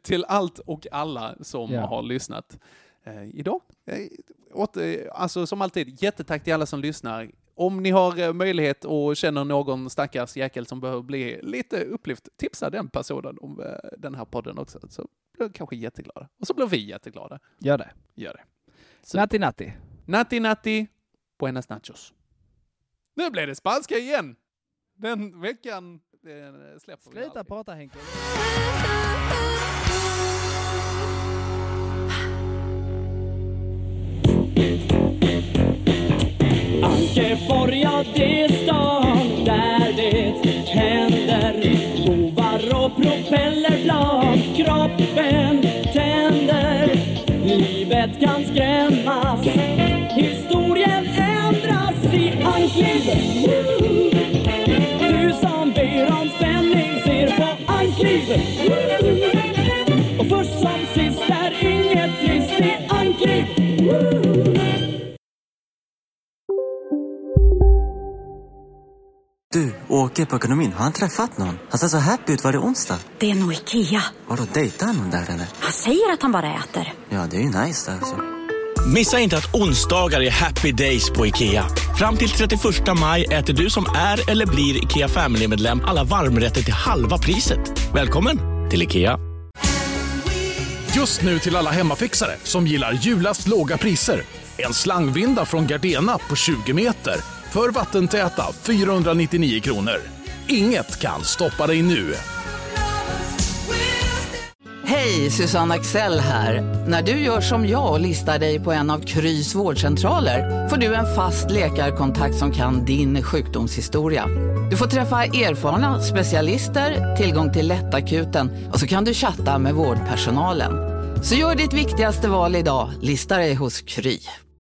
till allt och alla som Ja. har lyssnat eh, idag. Eh, åter, alltså som alltid, jättetack till alla som lyssnar. Om ni har eh, möjlighet och känner någon stackars jäkel som behöver bli lite upplyft, tipsa den personen om eh, den här podden också. Så blir de kanske jätteglada. Och så blir vi jätteglada. Gör det. Gör det. Natti natti. Natti natti, buenas nachos. Nu blev det spanska igen! Den veckan eh, släpper vi Sluta prata Henke. Göteborg, ja det är stan där det händer Bovar och propellerblad. kroppen tänder Livet kan skrämmas, Du, åker på ekonomin. Har han träffat någon? Han ser så happy ut. Var det onsdag? Det är nog Ikea. Har du dejtar han någon där eller? Han säger att han bara äter. Ja, det är ju nice alltså. Missa inte att onsdagar är happy days på IKEA. Fram till 31 maj äter du som är eller blir IKEA Family-medlem alla varmrätter till halva priset. Välkommen till IKEA. Just nu till alla hemmafixare som gillar julast låga priser. En slangvinda från Gardena på 20 meter för vattentäta 499 kronor. Inget kan stoppa dig nu. Hej, Susanne Axel här. När du gör som jag och listar dig på en av Krys vårdcentraler får du en fast läkarkontakt som kan din sjukdomshistoria. Du får träffa erfarna specialister, tillgång till lättakuten och så kan du chatta med vårdpersonalen. Så gör ditt viktigaste val idag, lista dig hos Kry.